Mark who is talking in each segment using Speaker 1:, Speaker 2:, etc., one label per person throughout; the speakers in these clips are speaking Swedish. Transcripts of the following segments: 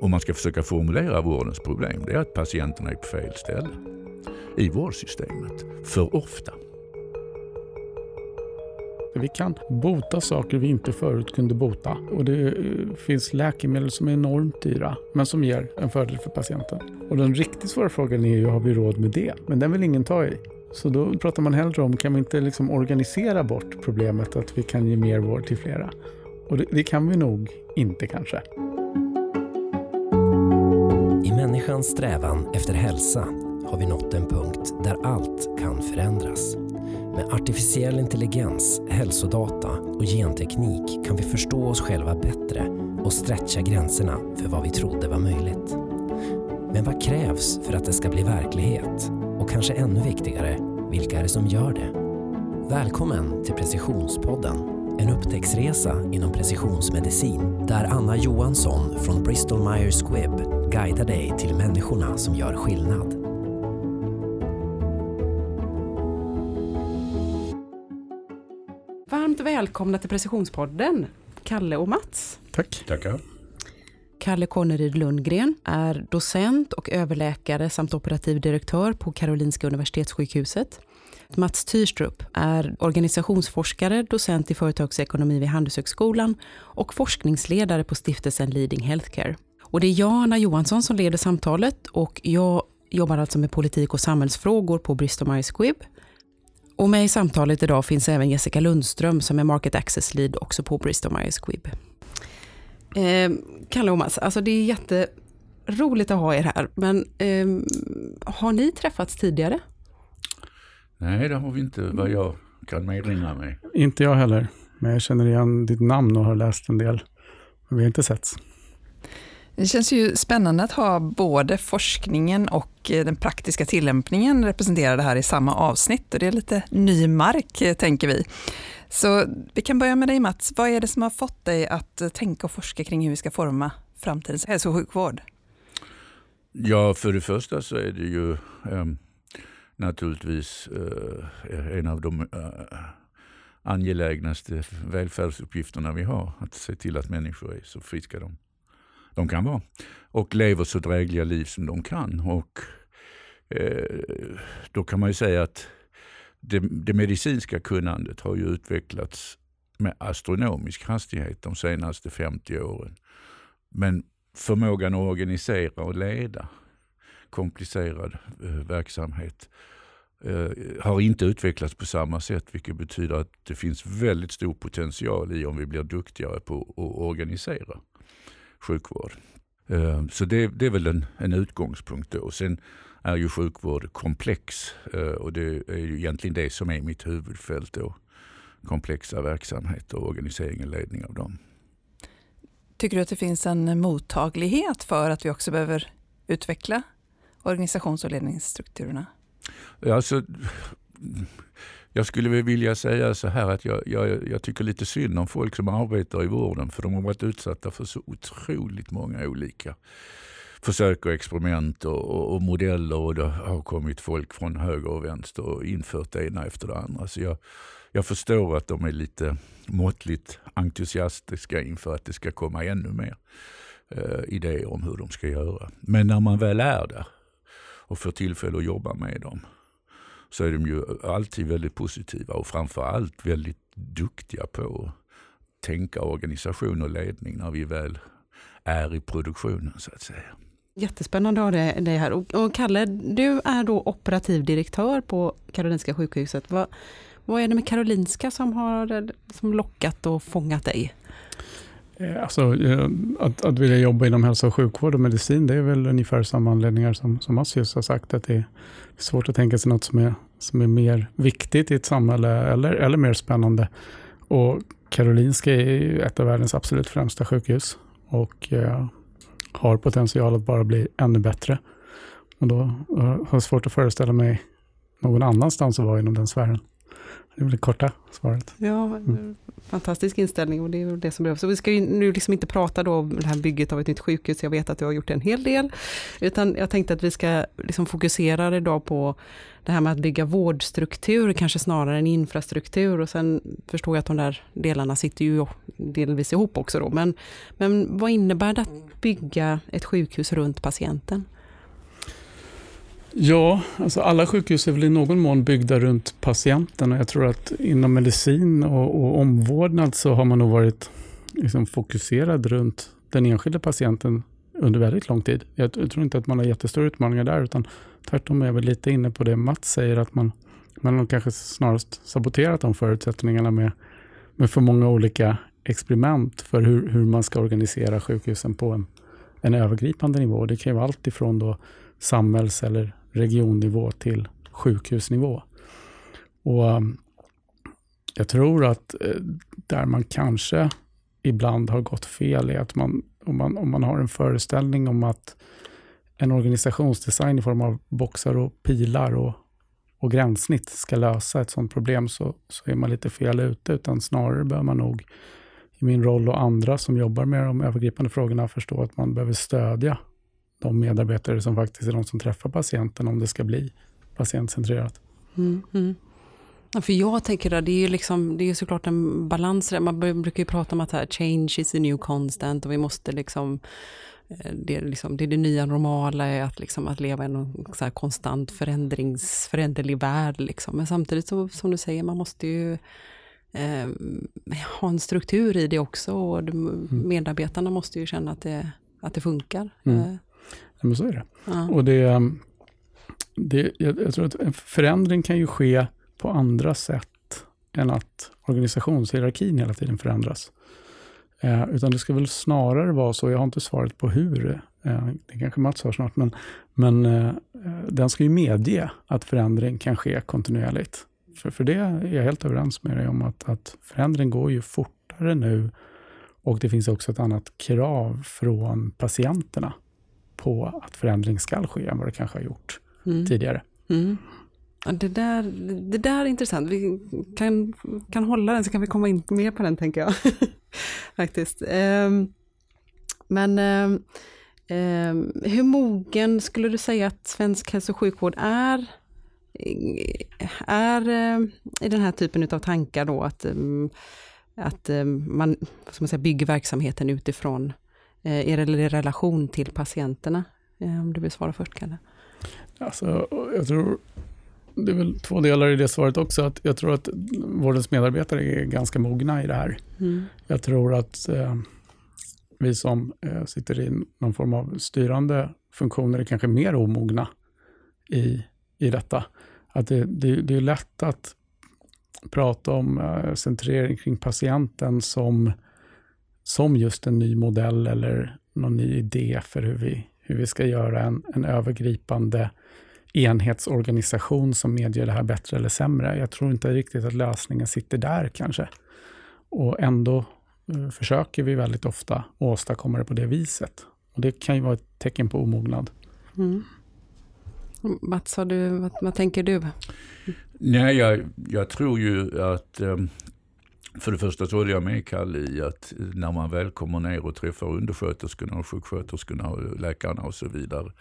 Speaker 1: om man ska försöka formulera vårdens problem, det är att patienterna är på fel ställe i vårdsystemet för ofta.
Speaker 2: Vi kan bota saker vi inte förut kunde bota. Och det eh, finns läkemedel som är enormt dyra, men som ger en fördel för patienten. Och den riktigt svåra frågan är ju, har vi råd med det? Men den vill ingen ta i. Så då pratar man hellre om, kan vi inte liksom organisera bort problemet att vi kan ge mer vård till flera? Och det, det kan vi nog inte kanske.
Speaker 3: I människans strävan efter hälsa har vi nått en punkt där allt kan förändras. Med artificiell intelligens, hälsodata och genteknik kan vi förstå oss själva bättre och stretcha gränserna för vad vi trodde var möjligt. Men vad krävs för att det ska bli verklighet? Och kanske ännu viktigare, vilka är det som gör det? Välkommen till Precisionspodden, en upptäcktsresa inom precisionsmedicin där Anna Johansson från Bristol Myers Squibb guidar dig till människorna som gör skillnad.
Speaker 4: Varmt välkomna till Precisionspodden, Kalle och Mats.
Speaker 2: Tack.
Speaker 1: Tackar.
Speaker 4: Kalle Konneryd Lundgren är docent och överläkare samt operativ direktör på Karolinska Universitetssjukhuset. Mats Tyrstrup är organisationsforskare, docent i företagsekonomi vid Handelshögskolan och forskningsledare på stiftelsen Leading Healthcare. Och det är jag, Anna Johansson, som leder samtalet och jag jobbar alltså med politik och samhällsfrågor på Bristol Myers Squibb. Och med i samtalet idag finns även Jessica Lundström som är Market Access Lead också på Bristol Myers Squibb. Eh, Kalle och Mats, alltså det är jätteroligt att ha er här, men eh, har ni träffats tidigare?
Speaker 1: Nej, det har vi inte vad jag kan medringa mig.
Speaker 2: Inte jag heller, men jag känner igen ditt namn och har läst en del. Men vi har inte setts.
Speaker 5: Det känns ju spännande att ha både forskningen och eh, den praktiska tillämpningen representerade här i samma avsnitt. Och det är lite ny mark, eh, tänker vi. Så vi kan börja med dig Mats. Vad är det som har fått dig att eh, tänka och forska kring hur vi ska forma framtidens hälso och sjukvård?
Speaker 1: Ja, för det första så är det ju eh, naturligtvis eh, en av de eh, angelägnaste välfärdsuppgifterna vi har. Att se till att människor är så friska de, de kan vara. Och lever så drägliga liv som de kan. Och eh, Då kan man ju säga att det, det, medicinska kunnandet har ju utvecklats med astronomisk hastighet de senaste 50 åren. Men förmågan att organisera och leda komplicerad eh, verksamhet eh, har inte utvecklats på samma sätt, vilket betyder att det finns väldigt stor potential i om vi blir duktigare på att organisera sjukvård. Eh, så det, det, är väl en, en utgångspunkt. Då. Sen är ju sjukvård komplex eh, och det är ju egentligen det som är mitt huvudfält. Då. Komplexa verksamheter och organisering och ledning av dem.
Speaker 5: Tycker du att det finns en mottaglighet för att vi också behöver utveckla organisations och ledningsstrukturerna?
Speaker 1: Alltså, jag skulle vilja säga så här att jag, jag, jag, tycker lite synd om folk som arbetar i vården för de har varit utsatta för så otroligt många olika försök och experiment och, och, och, modeller och det har kommit folk från höger och vänster och infört det ena efter det andra. Så jag, jag förstår att de är lite måttligt entusiastiska inför att det ska komma ännu mer eh, idéer om hur de ska göra. Men när man väl är där och får tillfälle att jobba med dem så är de ju alltid väldigt positiva och framförallt väldigt duktiga på att tänka organisation och ledning när vi väl är i produktionen så att säga.
Speaker 4: Jättespännande att ha dig här. Och, och Kalle, du är då operativ direktör på Karolinska sjukhuset. Vad, vad är det med Karolinska som har som lockat och fångat dig?
Speaker 2: Eh, alltså, eh, att, att vilja jobba inom hälso och sjukvård och medicin, det är väl ungefär samma anledningar som, som Mats har sagt, att det är svårt att tänka sig något som är, som är mer viktigt i ett samhälle eller, eller mer spännande. Och Karolinska är ett av världens absolut främsta sjukhus och eh, har potential att bara bli ännu bättre. Och då eh, har jag svårt att föreställa mig någon annanstans att vara inom den sfären. Det det korta svaret.
Speaker 4: Ja, mm. fantastisk inställning och det är det som behövs. Så vi ska ju nu liksom inte prata då om det här bygget av ett nytt sjukhus, jag vet att du har gjort en hel del, utan jag tänkte att vi ska liksom fokusera idag på det här med att bygga vårdstruktur, kanske snarare än infrastruktur och sen förstår jag att de där delarna sitter ju delvis ihop också då, men, men vad innebär det att bygga ett sjukhus runt patienten?
Speaker 2: Ja, alltså alla sjukhus är väl i någon mån byggda runt patienten och jag tror att inom medicin och, och omvårdnad så har man nog varit liksom fokuserad runt den enskilda patienten under väldigt lång tid. Jag, tror inte att man har jättestora utmaningar där, utan tvärtom är jag väl lite inne på det Mats säger, att man, man har kanske snarast saboterat de förutsättningarna med, med för många olika experiment för hur, hur man ska organisera sjukhusen på en, en övergripande nivå. Det kan ju vara allt ifrån då samhälls eller regionnivå till sjukhusnivå. Och eh, Jag tror att eh, där man kanske ibland har gått fel är att man om, man, om man har en föreställning om att en organisationsdesign i form av boxar och pilar och, och gränssnitt ska lösa ett sådant problem så, så är man lite fel ute, utan snarare bör man nog i min roll och andra som jobbar med de övergripande frågorna förstå att man behöver stödja de medarbetare som faktiskt är de som träffar patienten om det ska bli patientcentrerat. Mm, mm.
Speaker 4: Ja, för jag tänker att det är ju liksom, det är såklart en balans. Man brukar ju prata om att här, change is a new constant och vi måste liksom eh, det är, liksom, det, är det nya normala, att, liksom, att leva i en så konstant förändrings, föränderlig värld. Liksom. Men samtidigt, så, som du säger, man måste ju eh, ha en struktur i det också. Och mm. medarbetarna måste ju känna att det, att det funkar. Mm.
Speaker 2: Men så är det. Ja. Och det, um, det jag, jag, tror att en förändring kan ju ske på andra sätt än att organisationshierarkin hela tiden förändras. Eh, utan det ska väl snarare vara så, jag har inte svaret på hur, eh, det kanske Mats har snart, men, men eh, den ska ju medge att förändring kan ske kontinuerligt. För, för det är jag helt överens med dig om, att, att förändring går ju fortare nu och det finns också ett annat krav från patienterna på att förändring ska ske än vad det kanske har gjort mm. tidigare. Mm.
Speaker 4: Ja, det, där, det där är intressant. Vi kan, kan hålla den så kan vi komma in mer på den tänker jag. Faktiskt. Um, men um, um, hur mogen skulle du säga att svensk hälso och sjukvård är är i den här typen av tankar då att, att man, man säger, bygger verksamheten utifrån Eh, er relation till patienterna? Eh, om du vill svara först, Kalle.
Speaker 2: Alltså, jag tror det är väl två delar i det svaret också. Att jag tror att vårdens medarbetare är ganska mogna i det här. Mm. Jag tror att eh, vi som eh, sitter i någon form av styrande funktioner är kanske mer omogna i, i detta. Att det, det, det är lätt att prata om eh, centrering kring patienten som som just en ny modell eller någon ny idé för hur vi, hur vi ska göra en, en övergripande enhetsorganisation som medger det här bättre eller sämre. Jag tror inte riktigt att lösningen sitter där kanske. Och ändå uh, försöker vi väldigt ofta åstadkomma det på det viset. Och det kan ju vara ett tecken på omognad. Mm.
Speaker 4: Mats, du, vad, vad, tänker du?
Speaker 1: Nej, jag, jag tror ju att um, för det första så håller jag med Kalle i att när man väl kommer ner och träffar undersköterskorna och sjuksköterskorna och läkarna och så vidare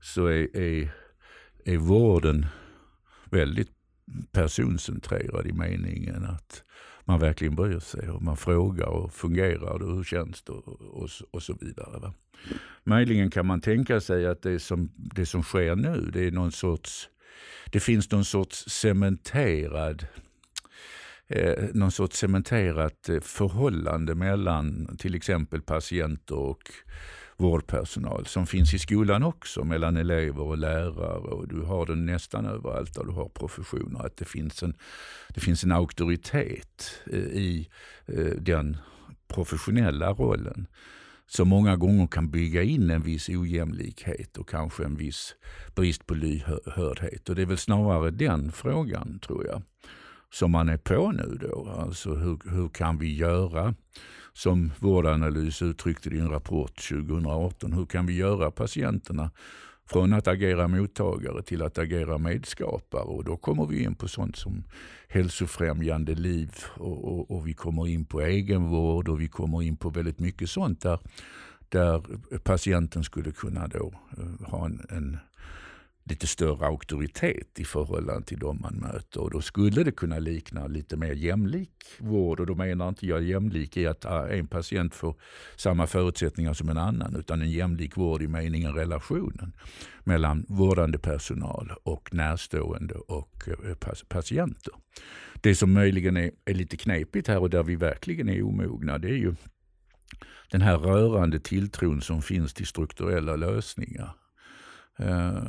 Speaker 1: så är, är, är vården väldigt personcentrerad i meningen att man verkligen bryr sig och man frågar och fungerar och hur känns det och, och, och så vidare. Va? Möjligen kan man tänka sig att det som, det som sker nu, det är någon sorts, det finns någon sorts cementerad eh, någon sorts cementerat eh, förhållande mellan till exempel patienter och vårdpersonal som finns i skolan också, mellan elever och lärare. och Du har den nästan överallt där du har professioner. Att det finns en, det finns en auktoritet eh, i eh, den professionella rollen som många gånger kan bygga in en viss ojämlikhet och kanske en viss brist på lyhördhet. Och det är väl snarare den frågan, tror jag, som man är på nu då. Alltså hur, hur kan vi göra, som Vårdanalys uttryckte det i en rapport 2018, hur kan vi göra patienterna från att agera mottagare till att agera medskapare. Och då kommer vi in på sånt som hälsofrämjande liv och, och, och vi kommer in på egenvård och vi kommer in på väldigt mycket sånt där, där patienten skulle kunna då eh, ha en, en lite större auktoritet i förhållande till de man möter. Och då skulle det kunna likna lite mer jämlik vård. Och då menar inte jag jämlik i att ah, en patient får samma förutsättningar som en annan. Utan en jämlik vård i meningen relationen mellan vårdande personal och närstående och eh, patienter. Det som möjligen är, är lite knepigt här och där vi verkligen är omogna det är ju den här rörande tilltron som finns till strukturella lösningar. Eh,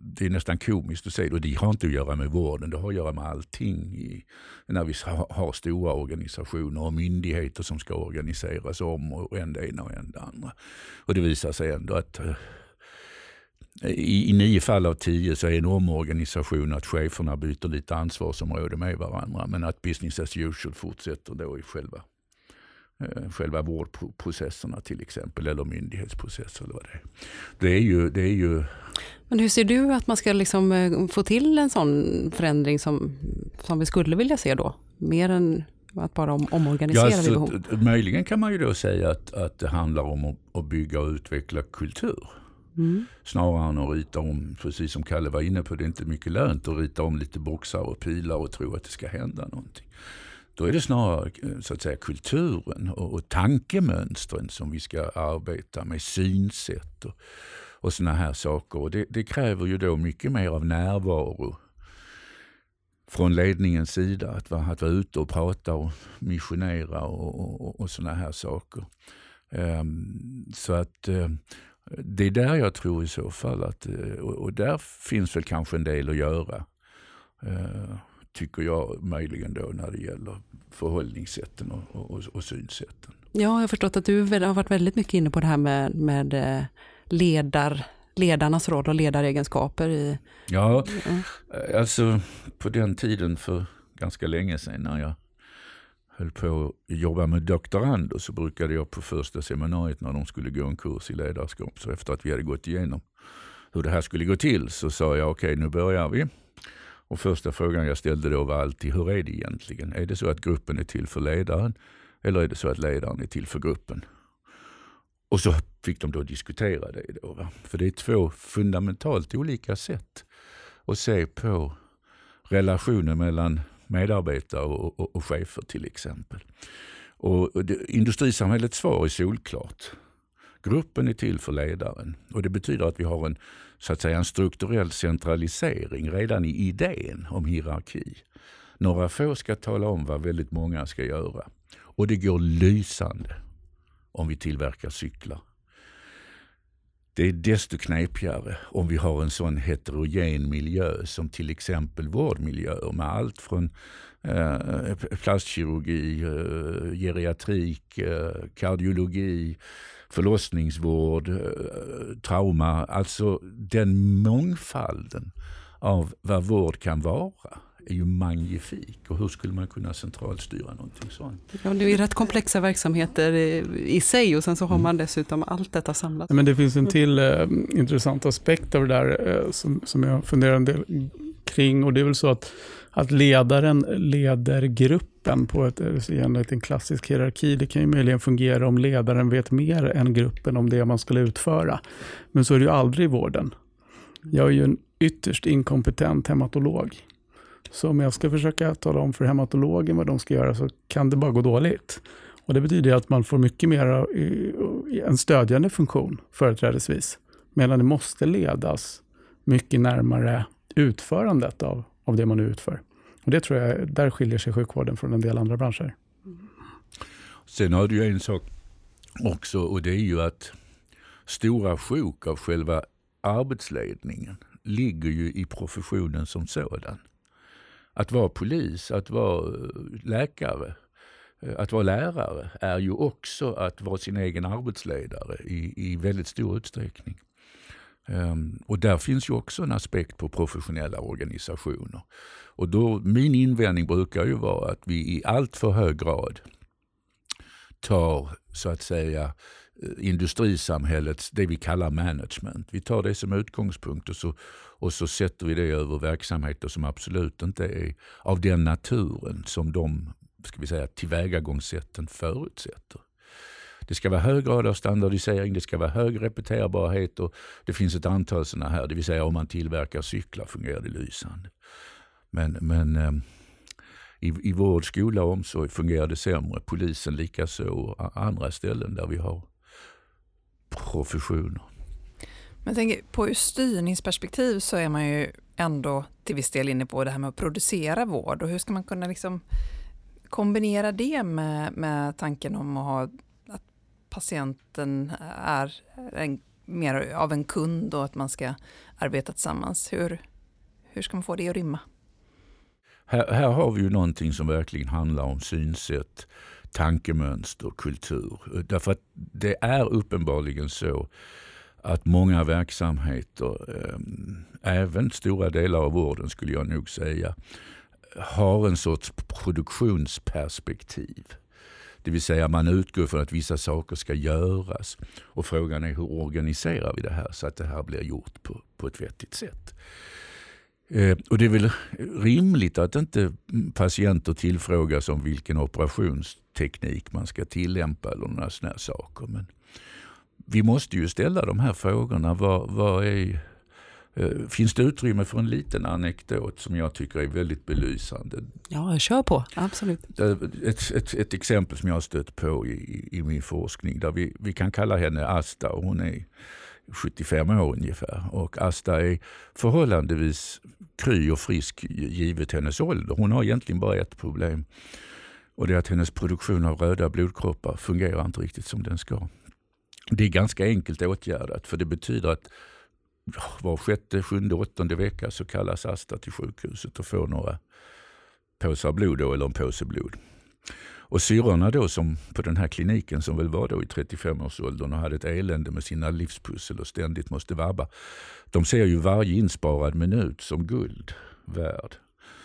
Speaker 1: det är nästan komiskt att säga och det har inte att göra med vården, det har att göra med allting. I, när vi har stora organisationer och myndigheter som ska organiseras om och en det ena och en det andra. Och det visar sig ändå att eh, i, i nio fall av tio så är en omorganisation att cheferna byter lite ansvarsområde med varandra men att business as usual fortsätter då i själva själva vårdprocesserna till exempel, eller myndighetsprocesser. Eller vad det, är. Det, är ju, det är ju...
Speaker 4: Men hur ser du att man ska liksom eh, få till en sån förändring som, som vi skulle vilja se då? Mer än att bara om, omorganisera ja, vid behov?
Speaker 1: Möjligen kan man ju då säga att, att det handlar om att, att bygga och utveckla kultur. Mm. Snarare än att rita om, precis som Kalle var inne på, det är inte mycket lönt att rita om lite boxar och pilar och tro att det ska hända någonting. Då är det snarare eh, så att säga, kulturen och, och tankemönstren som vi ska arbeta med, synsätt och, och såna här saker. Och det, det, kräver ju då mycket mer av närvaro från ledningens sida. Att vara, att vara ute och prata och missionera och, och, och såna här saker. Um, så att uh, det är där jag tror i så fall att, uh, och, där finns väl kanske en del att göra. Uh, tycker jag möjligen då när det gäller förhållningssätten och, och, och synsätten.
Speaker 4: Ja, jag har förstått att du har varit väldigt mycket inne på det här med, med eh, ledar, ledarnas roll och ledaregenskaper. I,
Speaker 1: ja, mm. alltså på den tiden för ganska länge sedan när jag höll på att jobba med doktorander så brukade jag på första seminariet när de skulle gå en kurs i ledarskap, så efter att vi hade gått igenom hur det här skulle gå till så sa jag okej okay, nu börjar vi. Och första frågan jag ställde då var alltid, hur är det egentligen? Är det så att gruppen är till för ledaren eller är det så att ledaren är till för gruppen? Och så fick de då diskutera det. Då, va? För det är två fundamentalt olika sätt att se på relationen mellan medarbetare och, och, och chefer till exempel. Och, det, industrisamhällets svar är solklart. Gruppen är till för ledaren och det betyder att vi har en, så att säga, en strukturell centralisering redan i idén om hierarki. Några få ska tala om vad väldigt många ska göra. Och det går lysande om vi tillverkar cyklar. Det är desto knepigare om vi har en sån heterogen miljö som till exempel vårdmiljöer med allt från plastkirurgi, eh, geriatrik, eh, kardiologi, förlossningsvård, eh, trauma. Alltså den mångfalden av vad vård kan vara är ju magnifik. Och hur skulle man kunna centralstyra någonting sånt?
Speaker 4: Ja, det är ju rätt komplexa verksamheter i sig och sen så har mm. man dessutom allt detta samlat.
Speaker 2: Men det finns en till eh, intressant aspekt av det där eh, som, som jag funderar en del kring och det är väl så att att ledaren leder gruppen på ett, eh, enligt en klassisk hierarki. Det kan ju möjligen fungera om ledaren vet mer än gruppen om det man skulle utföra. Men så är det ju aldrig i vården. Jag är ju en ytterst inkompetent hematolog. Så om jag ska försöka tala om för hematologen vad de ska göra så kan det bara gå dåligt. Och Det betyder att man får mycket mer eh, eh, en stödjande funktion företrädesvis. Medan det måste ledas mycket närmare utförandet av, av det man nu utför. Och det tror jag, där skiljer sig sjukvården från en del andra branscher.
Speaker 1: Sen har du ju en sak också och det är ju att stora sjok av själva arbetsledningen ligger ju i professionen som sådan. Att vara polis, att vara eh, läkare, eh, att vara lärare är ju också att vara sin egen arbetsledare i, i väldigt stor utsträckning. Ehm, och där finns ju också en aspekt på professionella organisationer. Och då, min invändning brukar ju vara att vi i allt för hög grad tar så att säga eh, industrisamhällets, det vi kallar management. Vi tar det som utgångspunkt och så, och så sätter vi det över verksamheter som absolut inte är av den naturen som de ska vi säga, tillvägagångssätten förutsätter. Det ska vara hög grad av standardisering, det ska vara hög repeterbarhet och det finns ett antal sådana här, det vill säga om man tillverkar cyklar fungerar det lysande. Men, men eh, i, i vård, skola och omsorg fungerar det sämre. Polisen likaså och andra ställen där vi har professioner.
Speaker 5: Men jag tänker, på styrningsperspektiv så är man ju ändå till viss del inne på det här med att producera vård och hur ska man kunna liksom kombinera det med, med tanken om att ha patienten är en, mer av en kund och att man ska arbeta tillsammans. Hur, hur ska man få det att rimma?
Speaker 1: Här, här har vi ju någonting som verkligen handlar om synsätt, tankemönster, kultur. Därför att det är uppenbarligen så att många verksamheter, ehm, även stora delar av vården skulle jag nog säga, har en sorts produktionsperspektiv. Det vill säga man utgår från att vissa saker ska göras. Och frågan är hur organiserar vi det här så att det här blir gjort på, på ett vettigt sätt. Eh, och det är väl rimligt att inte patienter tillfrågas om vilken operationsteknik man ska tillämpa eller några sådana saker. Men vi måste ju ställa de här frågorna. Vad, vad är, finns det utrymme för en liten anekdot som jag tycker är väldigt belysande?
Speaker 4: Ja, kör på. Absolut.
Speaker 1: Ett, ett, ett exempel som jag har stött på i, i min forskning där vi, vi kan kalla henne Asta. Och hon är 75 år ungefär. Och Asta är förhållandevis kry och frisk givet hennes ålder. Hon har egentligen bara ett problem. Och det är att hennes produktion av röda blodkroppar fungerar inte riktigt som den ska. Det är ganska enkelt åtgärdat för det betyder att var sjätte, sjunde, åttonde vecka så kallas Asta till sjukhuset och får några påsar blod då, eller en påse blod. Och syrrorna då som på den här kliniken som väl var då i 35-årsåldern och hade ett elände med sina livspussel och ständigt måste vabba. De ser ju varje insparad minut som guld värd.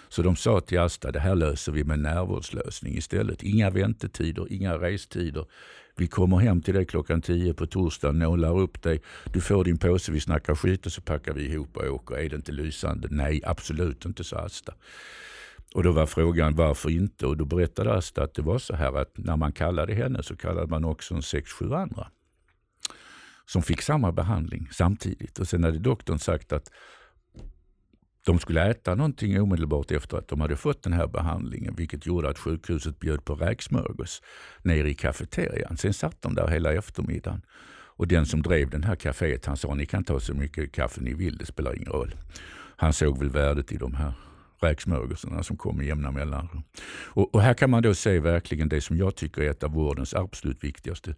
Speaker 1: Så de sa till Asta, det här löser vi med närvårdslösning istället. Inga väntetider, inga restider. Vi kommer hem till dig klockan tio på torsdag, nålar upp dig. Du får din påse, vi snackar skit och så packar vi ihop och åker. Är det inte lysande? Nej, absolut inte, sa Asta. Och då var frågan varför inte? Och då berättade Asta att det var så här att när man kallade henne så kallade man också en sex, sju andra. Som fick samma behandling samtidigt. Och sen hade doktorn sagt att de skulle äta någonting omedelbart efter att de hade fått den här behandlingen, vilket gjorde att sjukhuset bjöd på räksmörgås nere i kafeterian. Sen satt de där hela eftermiddagen. Och den som drev den här kaféet, han sa ni kan ta så mycket kaffe ni vill, det spelar ingen roll. Han såg väl värdet i de här räksmörgåsarna som kom i jämna mellanrum. Och, och, här kan man då se verkligen det som jag tycker är ett av vårdens absolut viktigaste,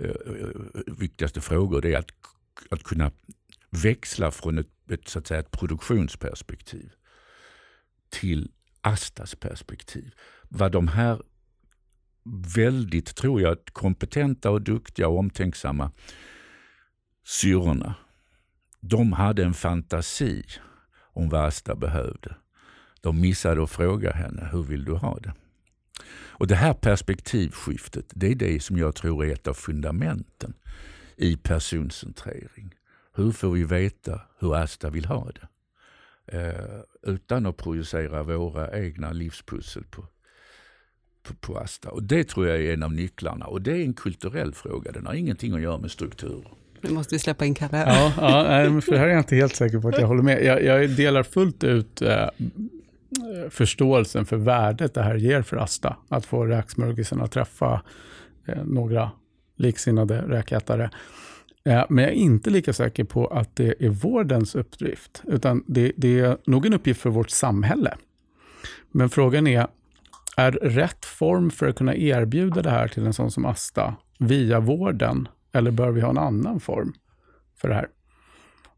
Speaker 1: eh, eh viktigaste frågor. Det är att, att kunna växlar från ett, ett, så att säga, ett produktionsperspektiv till Astas perspektiv. Vad de här väldigt, tror jag, kompetenta och duktiga och omtänksamma syrorna, de hade en fantasi om vad Asta behövde. De missade att fråga henne, hur vill du ha det? Och Det här perspektivskiftet, det är det som jag tror är ett av fundamenten i personcentrering. Hur får vi veta hur Asta vill ha det? Eh, utan att projicera våra egna livspussel på, på, på, Asta. Och Det tror jag är en av nycklarna. Och det är en kulturell fråga. Den har ingenting att göra med strukturer.
Speaker 4: Nu måste vi släppa in Kalle
Speaker 2: Ja, ja, för det här är jag inte helt säker på att jag håller med. Jag, jag delar fullt ut eh, förståelsen för värdet det här ger för Asta. Att få räksmörgåsen att träffa eh, några liksinnade räkätare. Men jag är inte lika säker på att det är vårdens uppgift, utan det, det är nog en uppgift för vårt samhälle. Men frågan är, är rätt form för att kunna erbjuda det här till en sån som Asta via vården, eller bör vi ha en annan form för det här?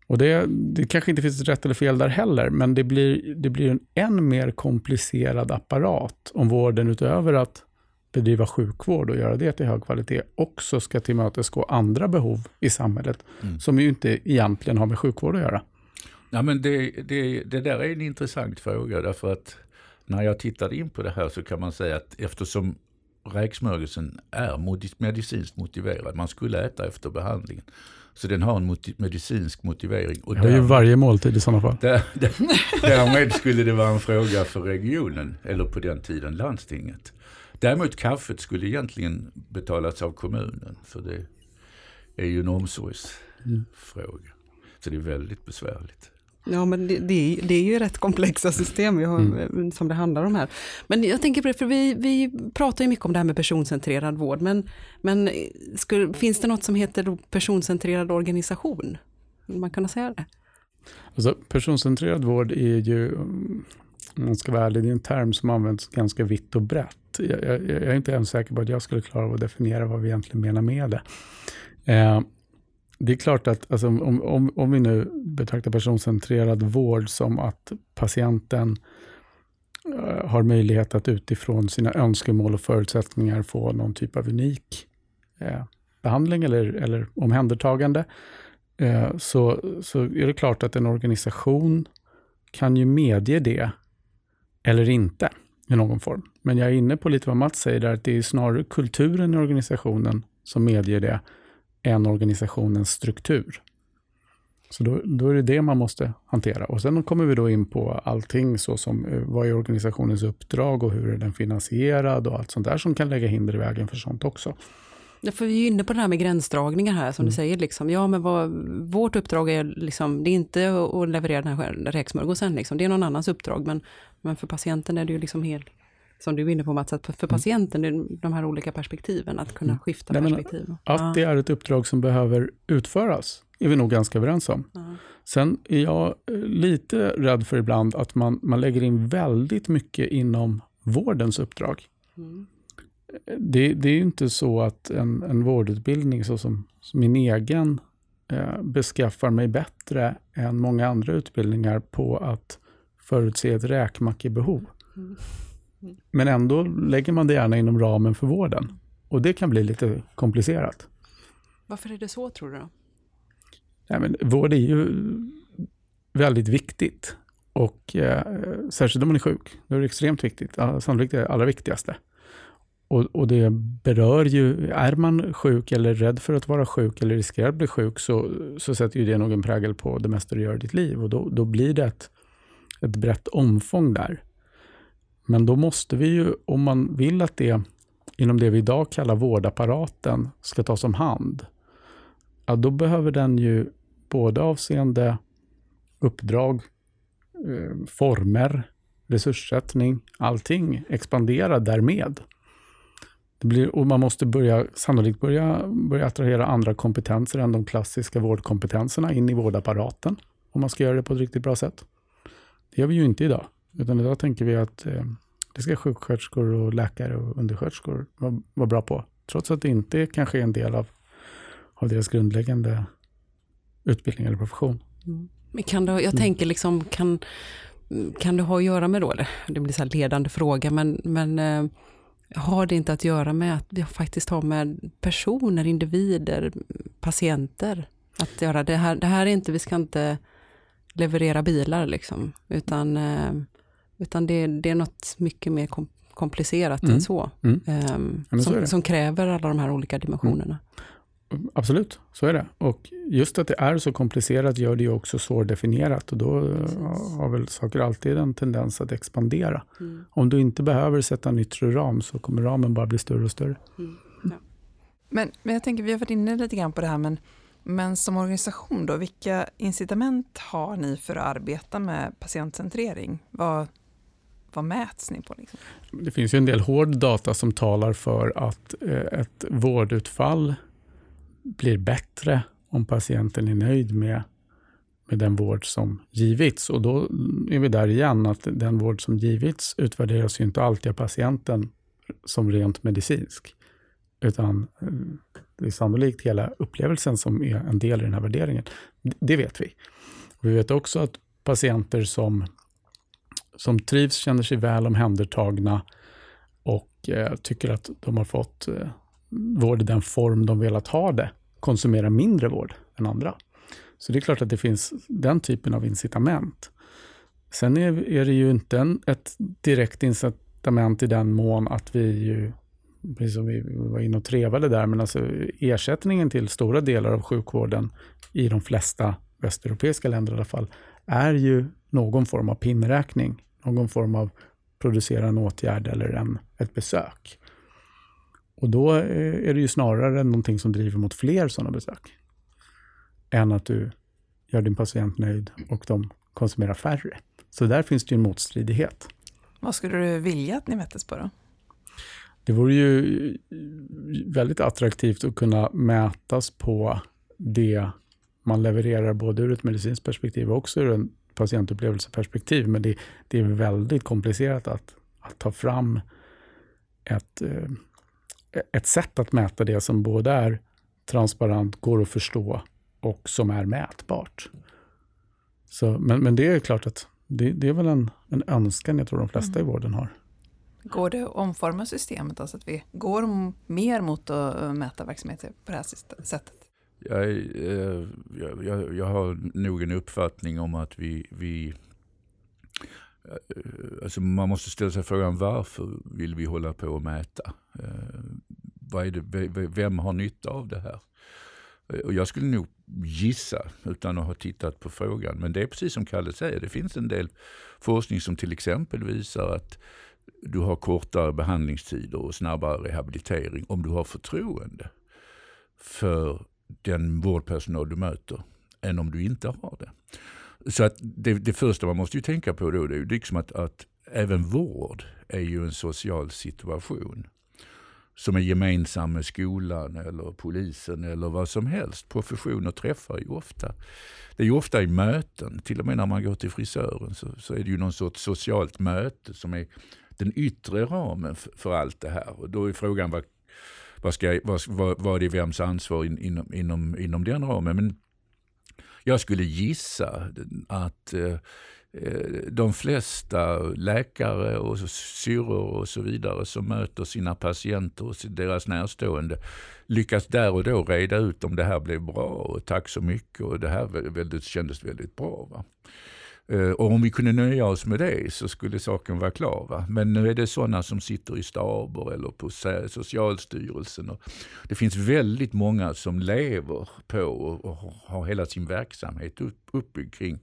Speaker 2: Och det, det kanske inte finns rätt eller fel där heller, men det blir, det blir en än mer komplicerad apparat om vården utöver att bedriva sjukvård och göra det till hög kvalitet också ska tillmötesgå andra behov i samhället mm. som ju inte egentligen har med sjukvård att göra.
Speaker 1: Ja, men det, det, det där är en intressant fråga därför att när jag tittade in på det här så kan man säga att eftersom räksmörgåsen är medicinskt motiverad. Man skulle äta efter behandlingen. Så den har en medicinsk motivering.
Speaker 2: Och det har ju varje måltid i sådana fall. Där,
Speaker 1: där, därmed skulle det vara en fråga för regionen, eller på den tiden landstinget. Däremot kaffet skulle egentligen betalas av kommunen, för det är ju en omsorgsfråga. Så det är väldigt besvärligt.
Speaker 4: Ja, men det, det, det, är ju rätt komplexa system vi har, mm. som det handlar om här. Men jag tänker på det, för vi, vi pratar ju mycket om det här med personcentrerad vård, men, men skulle, finns det något som heter personcentrerad organisation? Vill man kunna säga det?
Speaker 2: Alltså, personcentrerad vård är ju, om man ska vara ärlig, det är en term som används ganska vitt och brett. Jag, jag, jag är inte ens säker på att jag skulle klara av att definiera vad vi egentligen menar med det. Eh, det är klart att alltså, om, om, om vi nu betraktar personcentrerad vård som att patienten eh, har möjlighet att utifrån sina önskemål och förutsättningar få någon typ av unik eh, behandling eller, eller omhändertagande, eh, så, så är det klart att en organisation kan ju medge det eller inte i någon form. Men jag är inne på lite vad Mats säger där, att det är snarare kulturen i organisationen som medger det, än organisationens struktur. Så då, då, är det det man måste hantera. Och sen kommer vi då in på allting så som eh, vad är organisationens uppdrag och hur är den finansierad och allt sånt där som kan lägga hinder i vägen för sånt också.
Speaker 4: Ja, för vi är inne på det här med gränsdragningar här som mm. du säger. Liksom. Ja, men vad, vårt uppdrag är, liksom, det är inte att leverera den här räksmörgåsen, liksom. det är någon annans uppdrag. Men, men för patienten är det ju liksom helt som du är inne på Mats, att för mm. patienten, de här olika perspektiven, att kunna mm. skifta Nej, perspektiv.
Speaker 2: Att det är ett uppdrag som behöver utföras, är vi nog ganska överens om. Ja. Sen är jag eh, lite rädd för ibland att man, man lägger in väldigt mycket inom vårdens uppdrag. Mm. Det, det, är ju inte så att en, en vårdutbildning, så som, som min egen, eh, beskaffar mig bättre än många andra utbildningar på att förutse ett räkmackebehov. Mm. Men ändå lägger man det gärna inom ramen för vården. Och det kan bli lite komplicerat.
Speaker 4: Varför är det så tror du? Då?
Speaker 2: Ja, men vård är ju väldigt viktigt. Och eh, särskilt om man är sjuk, då är det extremt viktigt. Sannolikt det allra viktigaste. Och, och, det berör ju, är man sjuk eller rädd för att vara sjuk eller riskerar att bli sjuk, så, så sätter ju det nog en prägel på det mesta du gör i ditt liv. Och då, då blir det ett, ett brett omfång där. Men då måste vi ju, om man vill att det inom det vi idag kallar vårdapparaten ska tas om hand, ja, då behöver den ju både avseende uppdrag, eh, former, resurssättning, allting expandera därmed. Det blir, och man måste börja, sannolikt börja, börja attrahera andra kompetenser än de klassiska vårdkompetenserna in i vårdapparaten, om man ska göra det på ett riktigt bra sätt. Det gör vi ju inte idag. Utan idag tänker vi att eh, det ska sjuksköterskor och läkare och undersköterskor vara, vara bra på. Trots att det inte kanske är en del av, av deras grundläggande utbildning eller profession.
Speaker 4: Mm. Men kan det, jag mm. tänker liksom, kan, kan det ha att göra med då, det blir så här ledande fråga, men, men eh, har det inte att göra med att vi faktiskt har med personer, individer, patienter att göra? Det här, det här är inte, vi ska inte leverera bilar liksom, utan eh, utan det, det är något mycket mer kom, komplicerat mm. än så. Mm. Um, ja, som, som, kräver alla de här olika dimensionerna.
Speaker 2: Mm. Absolut, så är det. Och just att det är så komplicerat gör det ju också svårdefinierat. Och då Precis. har väl saker alltid en tendens att expandera. Mm. Om du inte behöver sätta en yttre ram så kommer ramen bara bli större och större. Mm. Ja.
Speaker 5: Men, men jag tänker, vi har varit inne lite grann på det här, men men som organisation då, vilka incitament har ni för att arbeta med patientcentrering? Vad, vad mäts ni på? Liksom?
Speaker 2: Det finns ju en del hård data som talar för att eh, ett vårdutfall blir bättre om patienten är nöjd med, med den vård som givits. Och då är vi där igen, att den vård som givits utvärderas ju inte alltid av patienten som rent medicinsk. Utan eh, det är sannolikt hela upplevelsen som är en del i den här värderingen. Det vet vi. Vi vet också att patienter som som trivs, känner sig väl omhändertagna och eh, tycker att de har fått eh, vård i den form de velat ha det, konsumerar mindre vård än andra. Så det är klart att det finns den typen av incitament. Sen är, är det ju inte en, ett direkt incitament i den mån att vi ju precis som vi var inne och trevade där, men alltså ersättningen till stora delar av sjukvården i de flesta västeuropeiska länder i alla fall, är ju någon form av pinräkning, någon form av producera en åtgärd eller en, ett besök. Och då är det ju snarare någonting som driver mot fler sådana besök, än att du gör din patient nöjd och de konsumerar färre. Så där finns det ju en motstridighet.
Speaker 5: Vad skulle du vilja att ni mättes på då?
Speaker 2: Det vore ju väldigt attraktivt att kunna mätas på det man levererar både ur ett medicinskt perspektiv och också ur en patientupplevelseperspektiv. Men det, det är väldigt komplicerat att, att ta fram ett, eh, ett sätt att mäta det som både är transparent, går att förstå och som är mätbart. Så, men, men det är klart att det, det är väl en, en önskan jag tror de flesta mm. i vården har.
Speaker 5: Går det att omforma systemet så att vi går mer mot att mäta verksamheter på det här sättet?
Speaker 1: Jag, eh, jag, jag, jag har nog en uppfattning om att vi, vi eh, Alltså man måste ställa sig frågan varför vill vi hålla på och mäta? Eh, vad är det, vem har nytta av det här? Eh, och jag skulle nog gissa, utan att ha tittat på frågan, men det är precis som Kalle säger, det finns en del forskning som till exempel visar att du har kortare behandlingstider och snabbare rehabilitering om du har förtroende för den vårdpersonal du möter än om du inte har det. Så att det, det första man måste ju tänka på då det är ju liksom att, att även vård är ju en social situation som är gemensam med skolan eller polisen eller vad som helst. Professioner träffar ju ofta. Det är ju ofta i möten, till och med när man går till frisören så, så är det ju någon sorts socialt möte som är den yttre ramen för, för allt det här. Och då är frågan vad, vad, ska, vad, vad, vad är vems ansvar in, inom, inom, inom den ramen. Men jag skulle gissa att eh, eh de flesta läkare och syrror och så vidare som möter sina patienter och deras närstående lyckas där och då reda ut om det här blev bra och tack så mycket och det här väldigt, kändes väldigt bra. Va? Eh, och om vi kunde nöja oss med det så skulle saken vara klar. Va? Men nu är det sådana som sitter i staber eller på Socialstyrelsen. Och det finns väldigt många som lever på och har hela sin verksamhet uppbyggd kring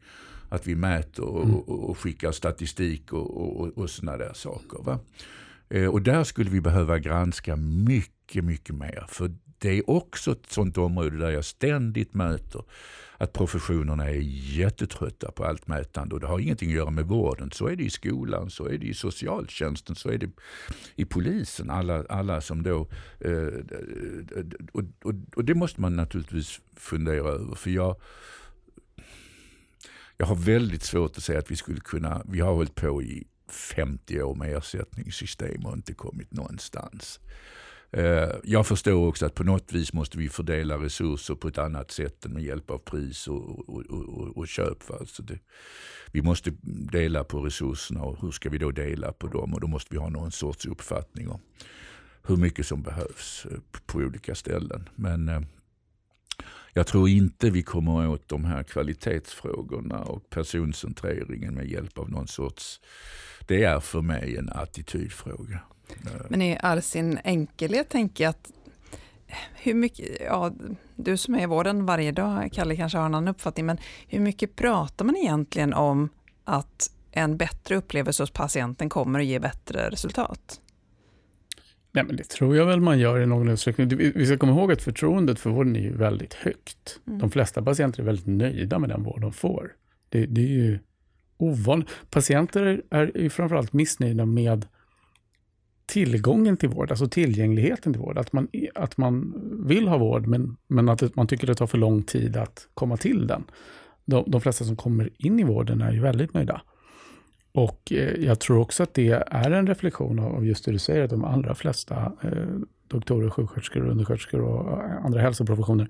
Speaker 1: att vi mäter och, mm. och, och skickar statistik och, och, och sådana där saker. Va? Eh, och där skulle vi behöva granska mycket, mycket mer. För det är också ett sånt område där jag ständigt möter att professionerna är jättetrötta på allt mätande och det har ingenting att göra med vården. Så är det i skolan, så är det i socialtjänsten, så är det i polisen. Alla, alla som då... Eh, och, och, och, det måste man naturligtvis fundera över. För jag, jag har väldigt svårt att säga att vi skulle kunna, vi har hållit på i 50 år med ersättningssystem och inte kommit någonstans. Eh, jag förstår också att på något vis måste vi fördela resurser på ett annat sätt än med hjälp av pris och, och, och, och köp. Alltså det, vi måste dela på resurserna och hur ska vi då dela på dem? Och då måste vi ha någon sorts uppfattning om hur mycket som behövs eh, på olika ställen. Men eh, jag tror inte vi kommer åt de här kvalitetsfrågorna och personcentreringen med hjälp av någon sorts... Det är för mig en attitydfråga. Eh.
Speaker 5: Men i all sin enkelhet tänker jag att hur mycket, ja, du som är i vården varje dag, Kalle kanske har en annan uppfattning, men hur mycket pratar man egentligen om att en bättre upplevelse hos patienten kommer att ge bättre resultat?
Speaker 2: Nej, men det tror jag väl man gör i någon utsträckning. Vi ska komma ihåg att förtroendet för vården är ju väldigt högt. Mm. De flesta patienter är väldigt nöjda med den vård de får. Det, det är ju ovanligt. Patienter är ju framförallt missnöjda med tillgången till vård, alltså tillgängligheten till vård. Att man, att man vill ha vård, men, men att man tycker det tar för lång tid att komma till den. De, de flesta som kommer in i vården är ju väldigt nöjda. Och eh, jag tror också att det är en reflektion av just det du säger, att de allra flesta eh, doktorer, sjuksköterskor, undersköterskor och eh, andra hälsoprofessioner,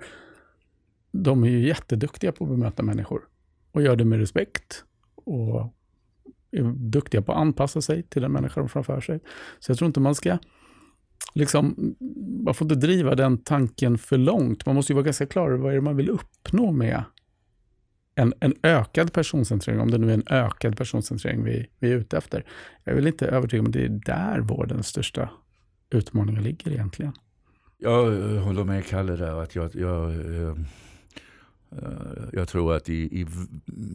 Speaker 2: de är ju jätteduktiga på att bemöta människor och gör det med respekt och är duktiga på att anpassa sig till den människa de framför sig. Så jag tror inte man ska liksom, man får inte driva den tanken för långt. Man måste ju vara ganska klar över vad är det man vill uppnå med en, en ökad personcentrering, om det nu är en ökad personcentrering vi, vi är ute efter. Jag är väl inte övertygad om att det är där vårdens största utmaningar ligger egentligen?
Speaker 1: Jag eh, håller med Kalle där. att jag, jag eh, eh, jag tror att i, i,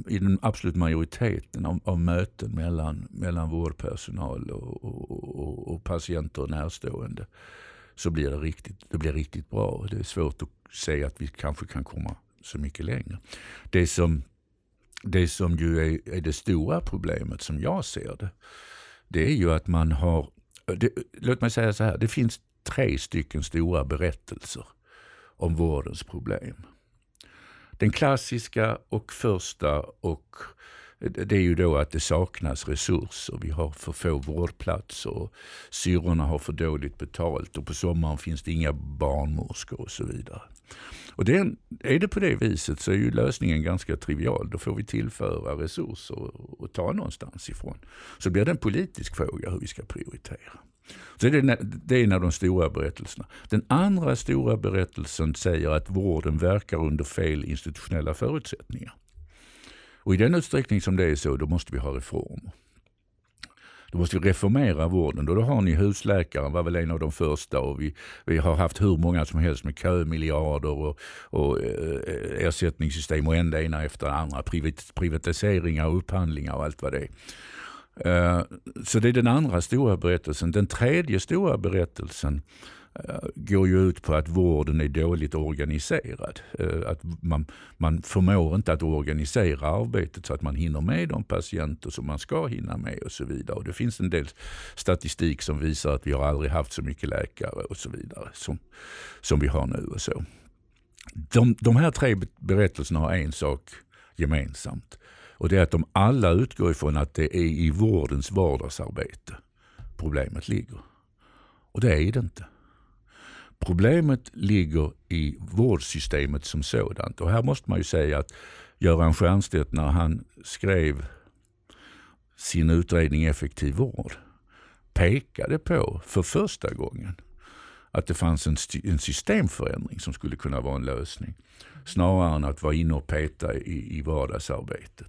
Speaker 1: i den absolut majoriteten av, av möten mellan, mellan vårdpersonal och, och, och, och patienter och närstående så blir det riktigt, det blir riktigt bra. Det är svårt att säga att vi kanske kan komma så mycket längre. Det som, det som ju är, är det stora problemet som jag ser det, det är ju att man har, det, låt mig säga så här, det finns tre stycken stora berättelser om vårdens problem. Den klassiska och första och det är ju då att det saknas resurser. Vi har för få vårdplatser. Syrrorna har för dåligt betalt och på sommaren finns det inga barnmorskor och så vidare. Och det är, är det på det viset så är ju lösningen ganska trivial. Då får vi tillföra resurser och, och ta någonstans ifrån. Så blir det en politisk fråga hur vi ska prioritera. Så det, är, det är en av de stora berättelserna. Den andra stora berättelsen säger att vården verkar under fel institutionella förutsättningar. Och i den utsträckning som det är så, då måste vi ha reformer. Då måste vi reformera vården. Då, har ni husläkaren, var väl en av de första och vi, vi har haft hur många som helst med kömiljarder och, och eh, ersättningssystem och ända det ena efter det andra. Privat, privatiseringar och upphandlingar och allt vad det är. Eh, så det är den andra stora berättelsen. Den tredje stora berättelsen eh, Eh, går ju ut på att vården är dåligt organiserad. Eh, att man, man förmår inte att organisera arbetet så att man hinner med de patienter som man ska hinna med och så vidare. Och det finns en del statistik som visar att vi har aldrig haft så mycket läkare och så vidare som, som vi har nu. och så. De, de här tre berättelserna har en sak gemensamt. Och det är att de alla utgår ifrån att det är i vårdens vardagsarbete problemet ligger. Och det är det inte. Problemet ligger i vårdsystemet som sådant. Och här måste man ju säga att Göran Stiernstedt när han skrev sin utredning Effektiv vård pekade på för första gången att det fanns en, en systemförändring som skulle kunna vara en lösning. Snarare än att vara inne och peta i, i vardagsarbetet.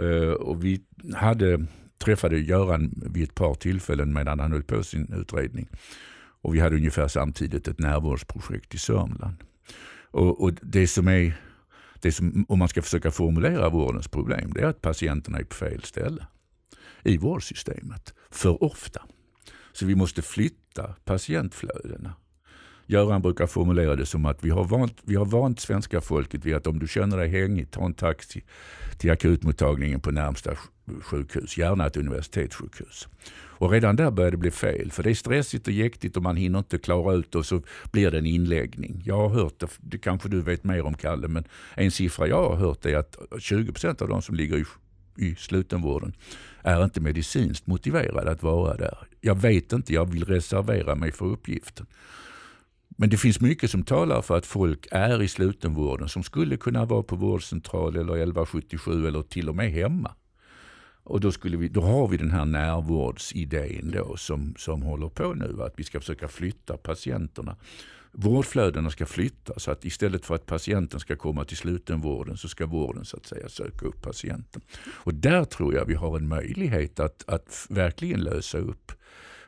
Speaker 1: Uh, och vi hade, träffade Göran vid ett par tillfällen medan han höll på sin utredning. Och vi hade ungefär samtidigt ett närvårdsprojekt i Sörmland. Och, och det som är, det som, om man ska försöka formulera vårdens problem, det är att patienterna är på fel ställe i vårdsystemet. För ofta. Så vi måste flytta patientflödena. Göran brukar formulera det som att vi har vant, vi har vant svenska folket vid att om du känner dig hängig, ta en taxi till akutmottagningen på närmsta sjukhus, gärna ett universitetssjukhus. Och redan där börjar det bli fel, för det är stressigt och jäktigt och man hinner inte klara ut det och så blir det en inläggning. Jag har hört, det, det kanske du vet mer om Kalle, men en siffra jag har hört är att 20% av de som ligger i, i slutenvården är inte medicinskt motiverade att vara där. Jag vet inte, jag vill reservera mig för uppgiften. Men det finns mycket som talar för att folk är i slutenvården som skulle kunna vara på vårdcentral eller 1177 eller till och med hemma. Och då, skulle vi, då har vi den här närvårdsidén då som, som håller på nu, att vi ska försöka flytta patienterna. Vårdflödena ska flyttas, så att istället för att patienten ska komma till slutenvården så ska vården så att säga söka upp patienten. Och där tror jag vi har en möjlighet att, att verkligen lösa upp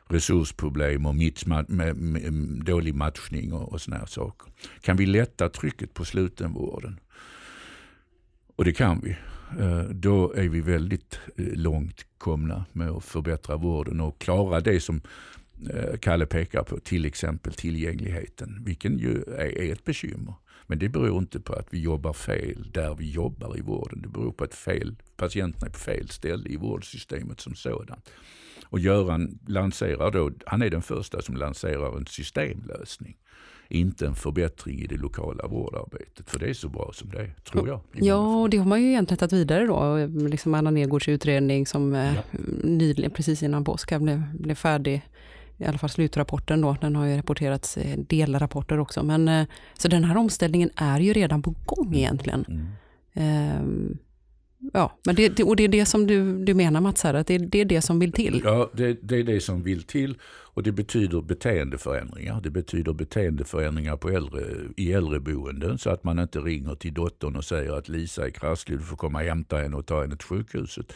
Speaker 1: resursproblem och med, med, med, dålig matchning och, och såna här saker. Kan vi lätta trycket på slutenvården? Och det kan vi. Eh, då är vi väldigt eh, långt komna med att förbättra vården och klara det som eh, Kalle pekar på, till exempel tillgängligheten, vilken ju är ett bekymmer. Men det beror inte på att vi jobbar fel där vi jobbar i vården. Det beror på att fel, patienterna är på fel ställe i vårdsystemet som sådant. Och Göran lanserar då, han är den första som lanserar en systemlösning. Inte en förbättring i det lokala vårdarbetet, för det är så bra som det är, tror jag.
Speaker 4: Ja, och det har man ju egentligen tagit vidare då. Liksom Anna Nergårds utredning som eh, ja. nyligen, precis innan påsk, blev, blev färdig i alla fall slutrapporten då, den har ju rapporterats delrapporter också. Men, eh, så den här omställningen är ju redan på gång egentligen. Mm. Um, Ja, men det, och det är det som du, du menar Mats, här, att det, det är det som vill till?
Speaker 1: Ja, det, det, är det som vill till och det betyder beteendeförändringar. Det betyder beteendeförändringar på äldre, i äldreboenden så att man inte ringer till dottern och säger att Lisa är krasslig, du får komma och hämta henne och ta henne till sjukhuset.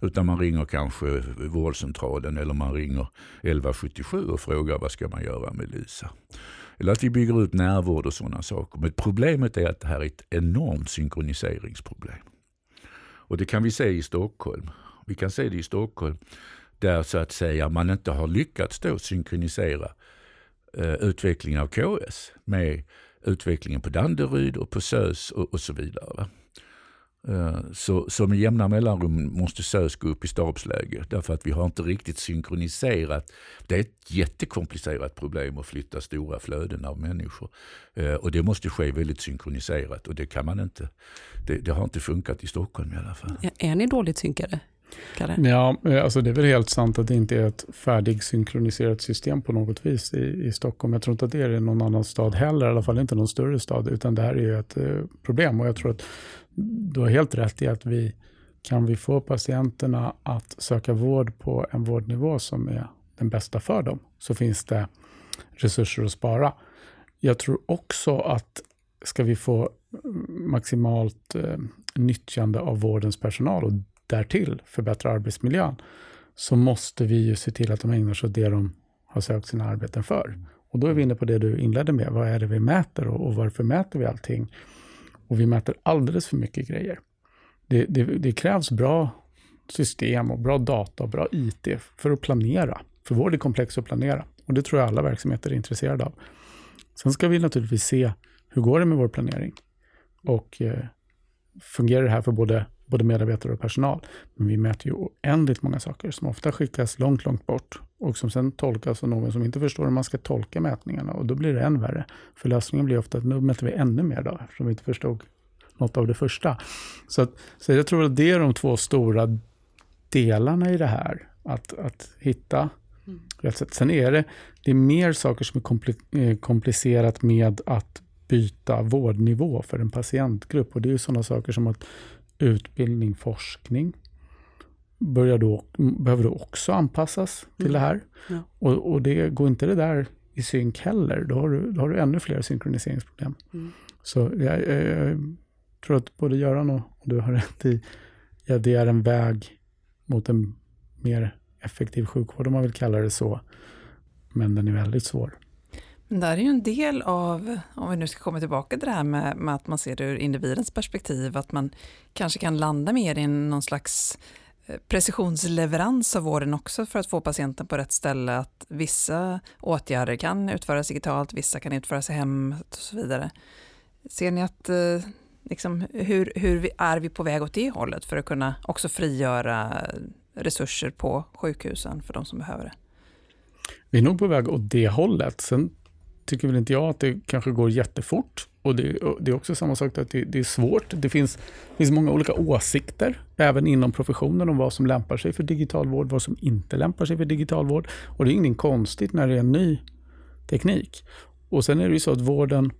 Speaker 1: Utan man ringer kanske vårdcentralen eller man ringer 1177 och frågar vad ska man göra med Lisa. Eller att vi bygger ut närvård och sådana saker. Men problemet är att det här är ett enormt synkroniseringsproblem. Och det kan vi se i Stockholm. Vi kan se det i Stockholm där så att säga man inte har lyckats då synkronisera eh, utvecklingen av KS med utvecklingen på Danderyd och på SÖS och, och så vidare. Eh, så, så med jämna mellanrum måste SÖS gå upp i stabsläge därför att vi har inte riktigt synkroniserat. Det är ett jättekomplicerat problem att flytta stora flöden av människor. Eh, och det måste ske väldigt synkroniserat och det kan man inte. Det, det har inte funkat i Stockholm i alla fall.
Speaker 4: Är ni dåligt synkade?
Speaker 2: Kalle? Ja, eh, alltså det är väl helt sant att det inte är ett färdigsynkroniserat system på något vis i, i Stockholm. Jag tror inte att det är i någon annan stad heller, i alla fall inte någon större stad, utan det här är ju ett eh, problem. Och jag tror att du har helt rätt i att vi kan vi få patienterna att söka vård på en vårdnivå som är den bästa för dem, så finns det resurser att spara. Jag tror också att ska vi få mm, maximalt eh, nyttjande av vårdens personal och därtill förbättra arbetsmiljön, så måste vi ju se till att de ägnar sig åt det de har sökt sina arbeten för. Och då är vi inne på det du inledde med. Vad är det vi mäter och, och varför mäter vi allting? Och vi mäter alldeles för mycket grejer. Det, det, det, krävs bra system och bra data och bra IT för att planera. För vård är komplex att planera. Och det tror jag alla verksamheter är intresserade av. Sen ska vi naturligtvis se hur går det med vår planering? Och eh, fungerar det här för både både medarbetare och personal. Men vi mäter ju oändligt många saker som ofta skickas långt, långt bort och som sen tolkas av någon som inte förstår hur man ska tolka mätningarna och då blir det än värre. För lösningen blir ofta att nu mäter vi ännu mer då, eftersom vi inte förstod något av det första. Så, att, så jag tror att det är de två stora delarna i det här. Att, att hitta mm. rätt sätt. Sen är det, det är mer saker som är eh, komplicerat med att byta vårdnivå för en patientgrupp. Och det är ju sådana saker som att utbildning, forskning börjar då, behöver då också anpassas till mm. det här. Ja. Och, och det, går inte det där i synk heller, då har du, då har du ännu fler synkroniseringsproblem. Mm. Så jag, jag, jag, tror att både Göran och, och du har rätt i ja, det är en väg mot en mer effektiv sjukvård, om man vill kalla det så. Men den är väldigt svår.
Speaker 5: Men där är ju en del av, om vi nu ska komma tillbaka till det här med, med, att man ser det ur individens perspektiv, att man kanske kan landa mer i någon slags Eh, precisionsleverans av vården också för att få patienten på rätt ställe. Att vissa åtgärder kan utföras digitalt, vissa kan utföras i hemmet och så vidare. Ser ni att, eh, liksom, hur, hur är vi på väg åt det hållet för att kunna också frigöra resurser på sjukhusen för de som behöver det?
Speaker 2: Vi är nog på väg åt det hållet. Sen tycker väl inte jag att det kanske går jättefort. Och det, det är också samma sak att det, det, är svårt. Det finns, finns många olika åsikter, även inom professionen, om vad som lämpar sig för digital vård, vad som inte lämpar sig för digital vård. Och det är ingenting konstigt när det är en ny teknik. Och sen är det ju så att vården,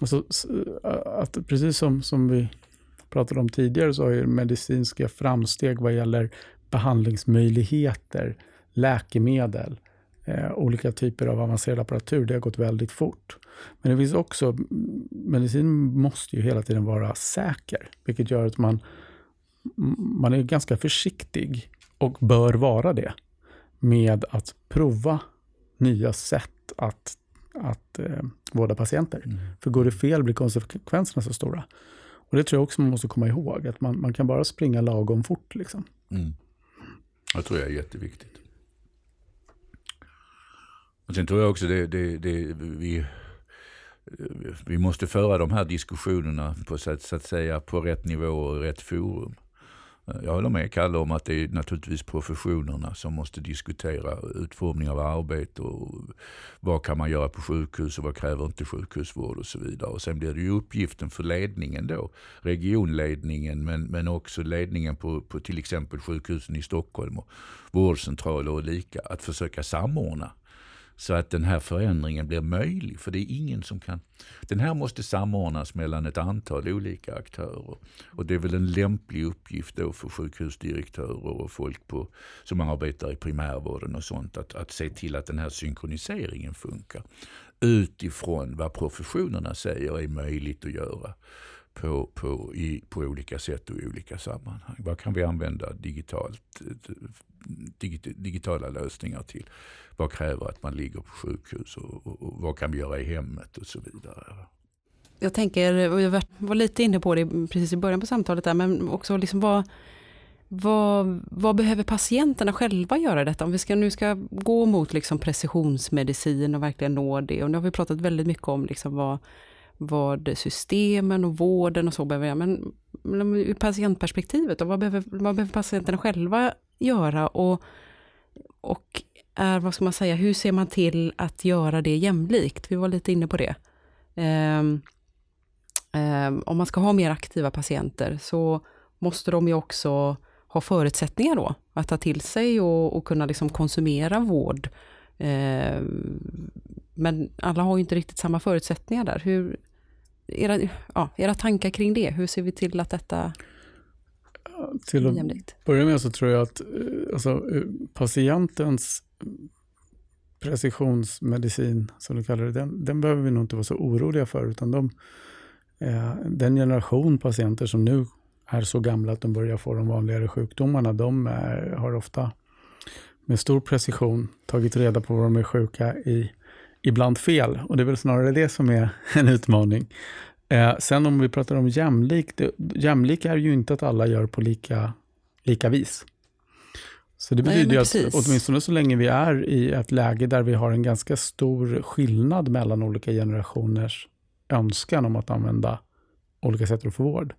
Speaker 2: alltså, äh, att precis som, som vi pratade om tidigare, så har ju medicinska framsteg vad gäller behandlingsmöjligheter, läkemedel, eh, olika typer av avancerad apparatur. Det har gått väldigt fort. Men det finns också, medicin måste ju hela tiden vara säker, vilket gör att man, man är ganska försiktig och bör vara det med att prova nya sätt att, att eh, vårda patienter. Mm. För går det fel blir konsekvenserna så stora. Och Det tror jag också man måste komma ihåg, att man, man kan bara springa lagom fort. Liksom. Mm.
Speaker 1: Jag tror jag är jätteviktigt. Och sen tror jag också det, det, det vi, vi måste föra de här diskussionerna på, så att, så att säga, på rätt nivå och rätt forum. Jag håller med Kalle om att det är naturligtvis professionerna som måste diskutera utformning av arbete och vad kan man göra på sjukhus och vad kräver inte sjukhusvård och så vidare. Och sen blir det ju uppgiften för ledningen då, regionledningen men, men också ledningen på, på till exempel sjukhusen i Stockholm och vårdcentraler och lika, att försöka samordna så att den här förändringen blir möjlig. För det är ingen som kan... Den här måste samordnas mellan ett antal olika aktörer. Och det är väl en lämplig uppgift då för sjukhusdirektörer och folk på, som arbetar i primärvården och sånt att, att se till att den här synkroniseringen funkar. Utifrån vad professionerna säger är möjligt att göra på, på, i, på olika sätt och i olika sammanhang. Vad kan vi använda digitalt, eh, digitala lösningar till? Vad kräver att man ligger på sjukhus och, och, och, vad kan vi göra i hemmet och så vidare.
Speaker 4: Jag tänker, och jag var lite inne på det precis i början på samtalet där, men också liksom vad, vad, vad, behöver patienterna själva göra detta? Om vi ska, nu ska gå mot liksom precisionsmedicin och verkligen nå det. Och nu har vi pratat väldigt mycket om liksom vad, vad systemen och vården och så behöver göra. Men, men ur patientperspektivet, då, vad, behöver, vad behöver patienterna själva göra? Och, och är, vad ska man säga, hur ser man till att göra det jämlikt? Vi var lite inne på det. Um, um, om man ska ha mer aktiva patienter så måste de ju också ha förutsättningar då att ta till sig och, och kunna liksom konsumera vård. Um, men alla har ju inte riktigt samma förutsättningar där. Hur, era, ja, era tankar kring det, hur ser vi till att detta
Speaker 2: till att jämlikt? börja med så tror jag att eh, alltså, eh, patientens precisionsmedicin, som du kallar det, den, den behöver vi nog inte vara så oroliga för, utan de, eh, den generation patienter som nu är så gamla att de börjar få de vanligare sjukdomarna, de är, har ofta med stor precision tagit reda på vad de är sjuka i ibland fel. Och det är väl snarare det som är en utmaning. Eh, sen om vi pratar om jämlik, det, jämlik är ju inte att alla gör på lika, lika vis. Så det betyder Nej, att åtminstone så länge vi är i ett läge där vi har en ganska stor skillnad mellan olika generationers önskan om att använda olika sätt att få vård,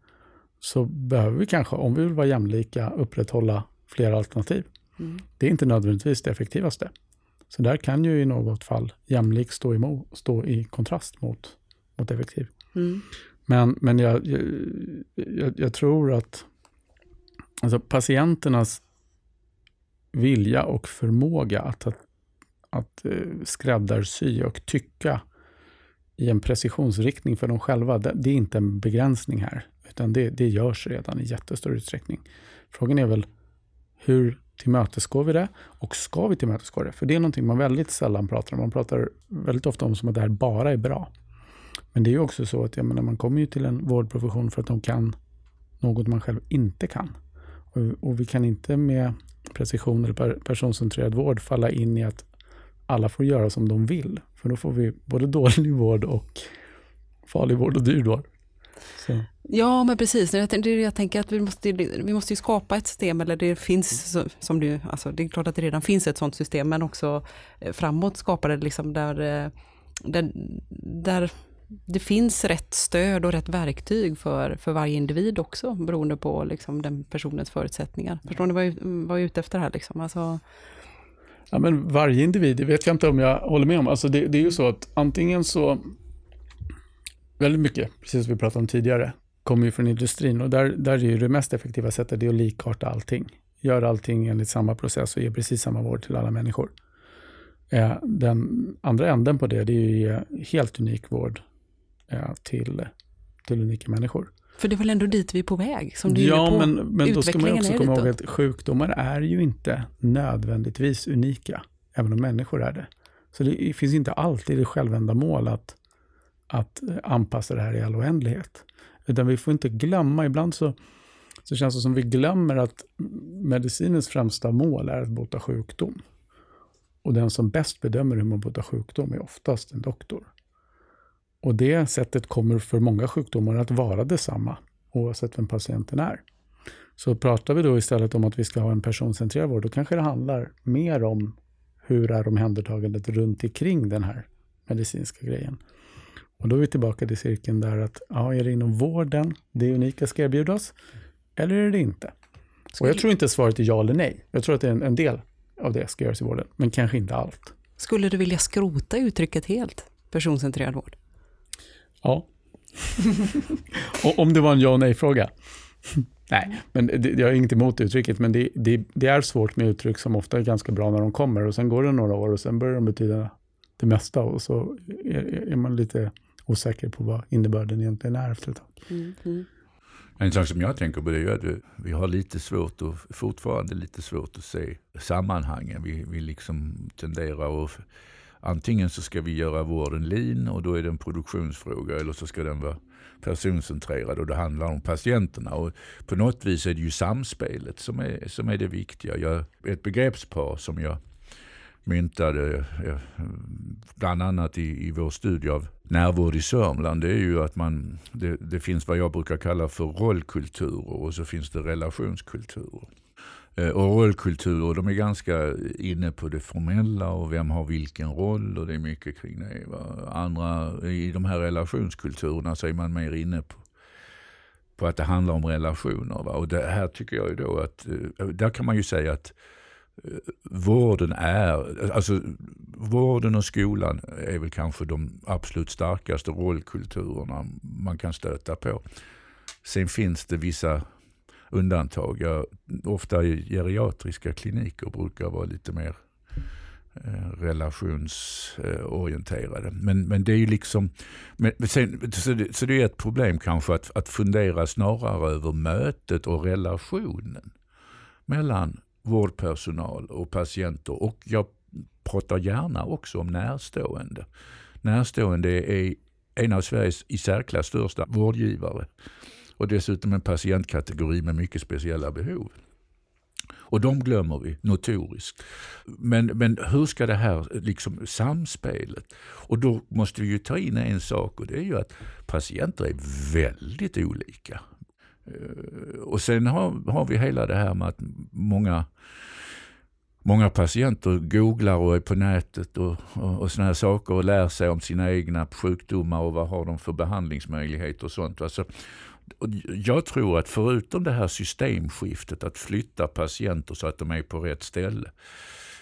Speaker 2: så behöver vi kanske, om vi vill vara jämlika, upprätthålla flera alternativ. Mm. Det är inte nödvändigtvis det effektivaste. Så där kan ju i något fall jämlik stå, emot, stå i kontrast mot, mot effektiv. Mm. Men, men jag, jag, jag, tror att alltså patienternas vilja och förmåga att, att, att eh, skräddarsy och tycka i en precisionsriktning för dem själva, det, det är inte en begränsning här, utan det, det görs redan i jättestor utsträckning. Frågan är väl hur tillmötesgår vi det? Och ska vi tillmötesgå det? För det är någonting man väldigt sällan pratar om. Man pratar väldigt ofta om som att det här bara är bra. Men det är ju också så att jag menar, man kommer ju till en vårdprofession för att de kan något man själv inte kan. Och, och vi kan inte med precision eller per, personcentrerad vård falla in i att alla får göra som de vill. För då får vi både dålig vård och farlig vård och dyr vård.
Speaker 4: Så. Ja, men precis. Jag, det, jag tänker att vi måste, vi måste skapa ett system, eller det finns, som du, alltså det är klart att det redan finns ett sådant system, men också eh, framåt skapa det liksom där, eh, där, där det finns rätt stöd och rätt verktyg för, för varje individ också, beroende på liksom den personens förutsättningar. Förstår ni vad jag, vad jag är ute efter här? Liksom? Alltså,
Speaker 2: Ja, men varje individ, det vet jag inte om jag håller med om. Alltså det, det är ju så att antingen så väldigt mycket, precis som vi pratade om tidigare, kommer ju från industrin och där, där är ju det mest effektiva sättet det att likarta allting. Göra allting enligt samma process och ge precis samma vård till alla människor. Eh, den andra änden på det, det är ju att ge helt unik vård till, till unika människor.
Speaker 4: För det är väl ändå dit vi är på väg? Som du
Speaker 2: ja, men, men då ska man också komma ihåg att sjukdomar är ju inte nödvändigtvis unika, även om människor är det. Så det finns inte alltid det självändamål att att anpassa det här i all oändlighet. Utan vi får inte glömma, ibland så, så känns det som vi glömmer att medicinens främsta mål är att bota sjukdom. Och den som bäst bedömer hur man botar sjukdom är oftast en doktor. Och det sättet kommer för många sjukdomar att vara detsamma, oavsett vem patienten är. Så pratar vi då istället om att vi ska ha en personcentrerad vård, då kanske det handlar mer om hur är omhändertagandet runt omkring den här medicinska grejen. Och då är vi tillbaka till cirkeln där att, ja, är det inom vården det unika ska erbjudas? Eller är det inte? Och jag tror inte svaret är ja eller nej. Jag tror att en, en del av det ska göras i vården, men kanske inte allt.
Speaker 4: Skulle du vilja skrota uttrycket helt, personcentrerad vård?
Speaker 2: Ja. och om det var en ja och nej-fråga? Nej, men det, jag har inget emot uttrycket, men det, det, det, är svårt med uttryck som ofta är ganska bra när de kommer och sen går det några år och sen börjar de betyda det mesta och så är, är man lite osäker på vad innebörden egentligen är efter ett tag. Mm, mm.
Speaker 1: En sak som jag tänker på det är att vi, vi har lite svårt och fortfarande lite svårt att se sammanhangen. Vi, vi liksom tenderar att antingen så ska vi göra vården lean och då är det en produktionsfråga eller så ska den vara personcentrerad och det handlar om patienterna. Och på något vis är det ju samspelet som är, som är det viktiga. Jag, ett begreppspar som jag myntade eh, bland annat i, i vår studie av närvård i Sörmland, det är ju att man, det, det finns vad jag brukar kalla för rollkulturer och så finns det relationskulturer. Eh, och rollkulturer, de är ganska inne på det formella och vem har vilken roll och det är mycket kring det. Andra, I de här relationskulturerna så är man mer inne på, på att det handlar om relationer. Va? Och det här tycker jag ju då att, eh, där kan man ju säga att eh, vården är, alltså vården och skolan är väl kanske de absolut starkaste rollkulturerna man kan stöta på. Sen finns det vissa undantag. Jag, ofta geriatriska kliniker brukar vara lite mer eh, relationsorienterade. Men, men det är ju liksom, men sen, så, det, så det är ett problem kanske att, att fundera snarare över mötet och relationen mellan vårdpersonal och patienter. Och jag pratar gärna också om närstående. Närstående är en av Sveriges i särklass största vårdgivare och dessutom en patientkategori med mycket speciella behov. Och de glömmer vi notoriskt. Men, men hur ska det här liksom samspelet? Och då måste vi ju ta in en sak och det är ju att patienter är väldigt olika. Eh, och sen har, har vi hela det här med att många Många patienter googlar och är på nätet och, och, och såna här saker och lär sig om sina egna sjukdomar och vad har de för behandlingsmöjligheter och sånt. Alltså, jag tror att förutom det här systemskiftet, att flytta patienter så att de är på rätt ställe,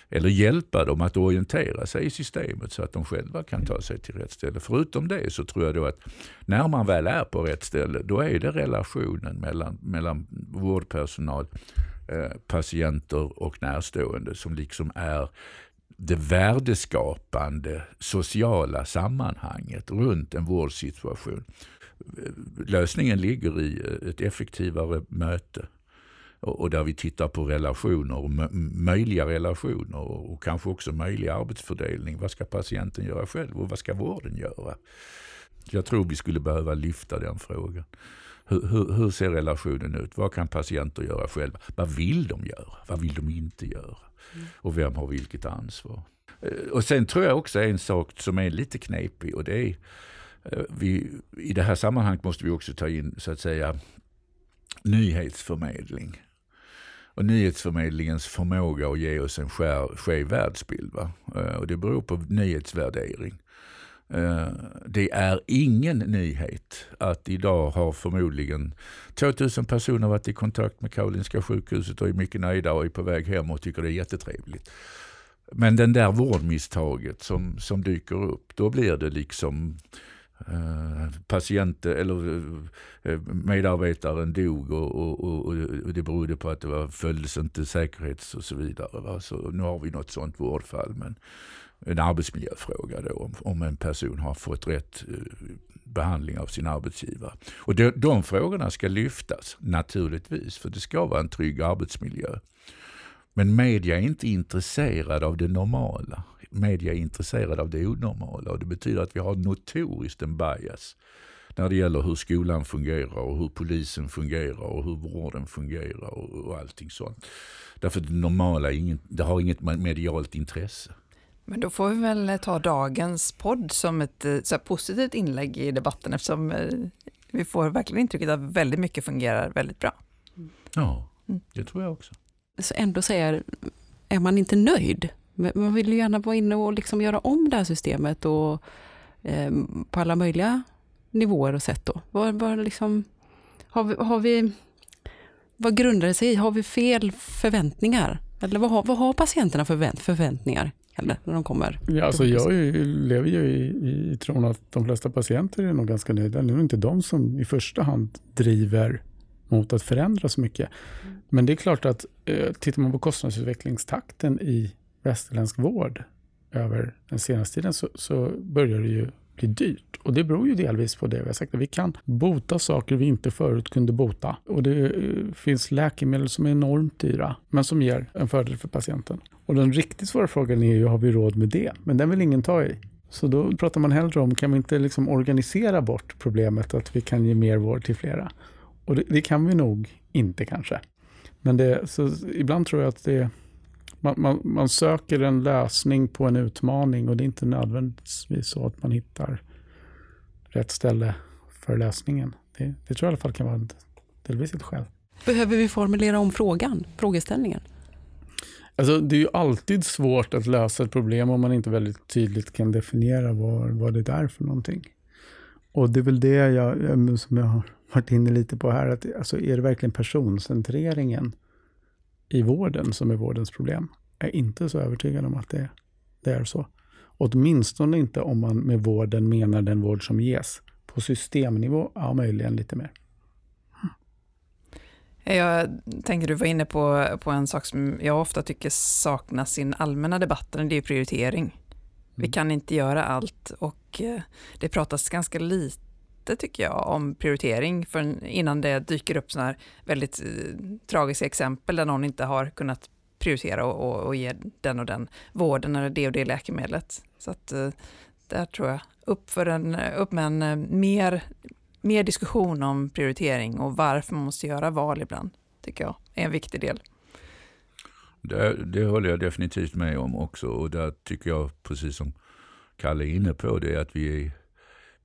Speaker 1: eller hjälpa dem att orientera sig i systemet så att de själva kan ta sig till rätt ställe. Förutom det så tror jag då att när man väl är på rätt ställe, då är det relationen mellan, mellan vårdpersonal, eh, patienter och närstående som liksom är det värdeskapande sociala sammanhanget runt en vårdsituation lösningen ligger i eh, ett effektivare möte. Och, där vi tittar på relationer, och möjliga relationer och kanske också möjlig arbetsfördelning. Vad ska patienten göra själv och vad ska vården göra? Jag tror vi skulle behöva lyfta den frågan. Hur, hur, hur, ser relationen ut? Vad kan patienter göra själva? Vad vill de göra? Vad vill de inte göra? Mm. Och vem har vilket ansvar? Eh, och sen tror jag också en sak som är lite knepig och det är Eh, vi, I det här sammanhanget måste vi också ta in så att säga nyhetsförmedling. Och nyhetsförmedlingens förmåga att ge oss en skev världsbild. Va? Eh, och det beror på nyhetsvärdering. Eh, det är ingen nyhet att idag har förmodligen 2000 personer varit i kontakt med Karolinska sjukhuset och är mycket nöjda och är på väg hem och tycker det är jättetrevligt. Men den där vårdmisstaget som, som dyker upp, då blir det liksom Eh, Eh, patienter eller eh, eh, medarbetaren dog och, och, och, och, det berodde på att det var, följdes inte säkerhets och så vidare. Va? Så nu har vi något sånt vårdfall. Men en arbetsmiljöfråga då om, om en person har fått rätt behandling av sin arbetsgivare. Och de, de frågorna ska lyftas naturligtvis för det ska vara en trygg arbetsmiljö. Men media är inte intresserad av det normala media är intresserade av det onormala och det betyder att vi har notoriskt en bias när det gäller hur skolan fungerar och hur polisen fungerar och hur vården fungerar och, och allting sånt. Därför det normala ingen, det har inget medialt intresse.
Speaker 5: Men då får vi väl ta dagens podd som ett eh, så positivt inlägg i debatten eftersom eh, vi får verkligen intrycket att väldigt mycket fungerar väldigt bra.
Speaker 1: Ja, det tror jag också.
Speaker 4: Så ändå säger, är man inte nöjd man vill ju gärna vara inne och liksom göra om det här systemet och, eh, på alla möjliga nivåer och sätt. Då. Var, var liksom, har, vi, har vi, vad grundar det sig i? Har vi fel förväntningar? Eller vad har, vad har patienterna för förväntningar? Eller, när de kommer?
Speaker 2: Ja, alltså jag är, lever ju i, i tron att de flesta patienter är nog ganska nöjda. Det är nog inte de som i första hand driver mot att förändra så mycket. Mm. Men det är klart att eh, tittar man på kostnadsutvecklingstakten i västerländsk vård över den senaste tiden så, så börjar det ju bli dyrt. Och det beror ju delvis på det vi har sagt. Vi kan bota saker vi inte förut kunde bota. Och det eh, finns läkemedel som är enormt dyra, men som ger en fördel för patienten. Och den riktigt svåra frågan är ju, har vi råd med det? Men den vill ingen ta i. Så då pratar man hellre om, kan vi inte liksom organisera bort problemet att vi kan ge mer vård till flera? Och det, det kan vi nog inte kanske. Men det, så ibland tror jag att det, man, man, man, söker en lösning på en utmaning och det är inte nödvändigtvis så att man hittar rätt ställe för lösningen. Det, det tror jag i alla fall kan vara delvis ett skäl.
Speaker 4: Behöver vi formulera om frågan, frågeställningen?
Speaker 2: Alltså, det är ju alltid svårt att lösa ett problem om man inte väldigt tydligt kan definiera vad, vad det är för någonting. Och det är väl det jag, som jag har varit inne lite på här, att alltså, är det verkligen personcentreringen i vården som är vårdens problem? Jag är inte så övertygad om att det, det är så. Åtminstone inte om man med vården menar den vård som ges. På systemnivå, ja möjligen lite mer.
Speaker 5: Jag tänker du var inne på, på en sak som jag ofta tycker saknas i den allmänna debatten, det är prioritering. Vi mm. kan inte göra allt och eh, det pratas ganska lite tycker jag om prioritering för innan det dyker upp sådana här väldigt eh, tragiska exempel där någon inte har kunnat prioritera och, och, och, ge den och den vården eller det och det läkemedlet. Så att eh, där tror jag upp, för en, eh, upp med en eh, mer mer diskussion om prioritering och varför man måste göra val ibland, tycker jag är en viktig del.
Speaker 1: Det, det håller jag definitivt med om också och där tycker jag, precis som Kalle är inne på, det att vi är,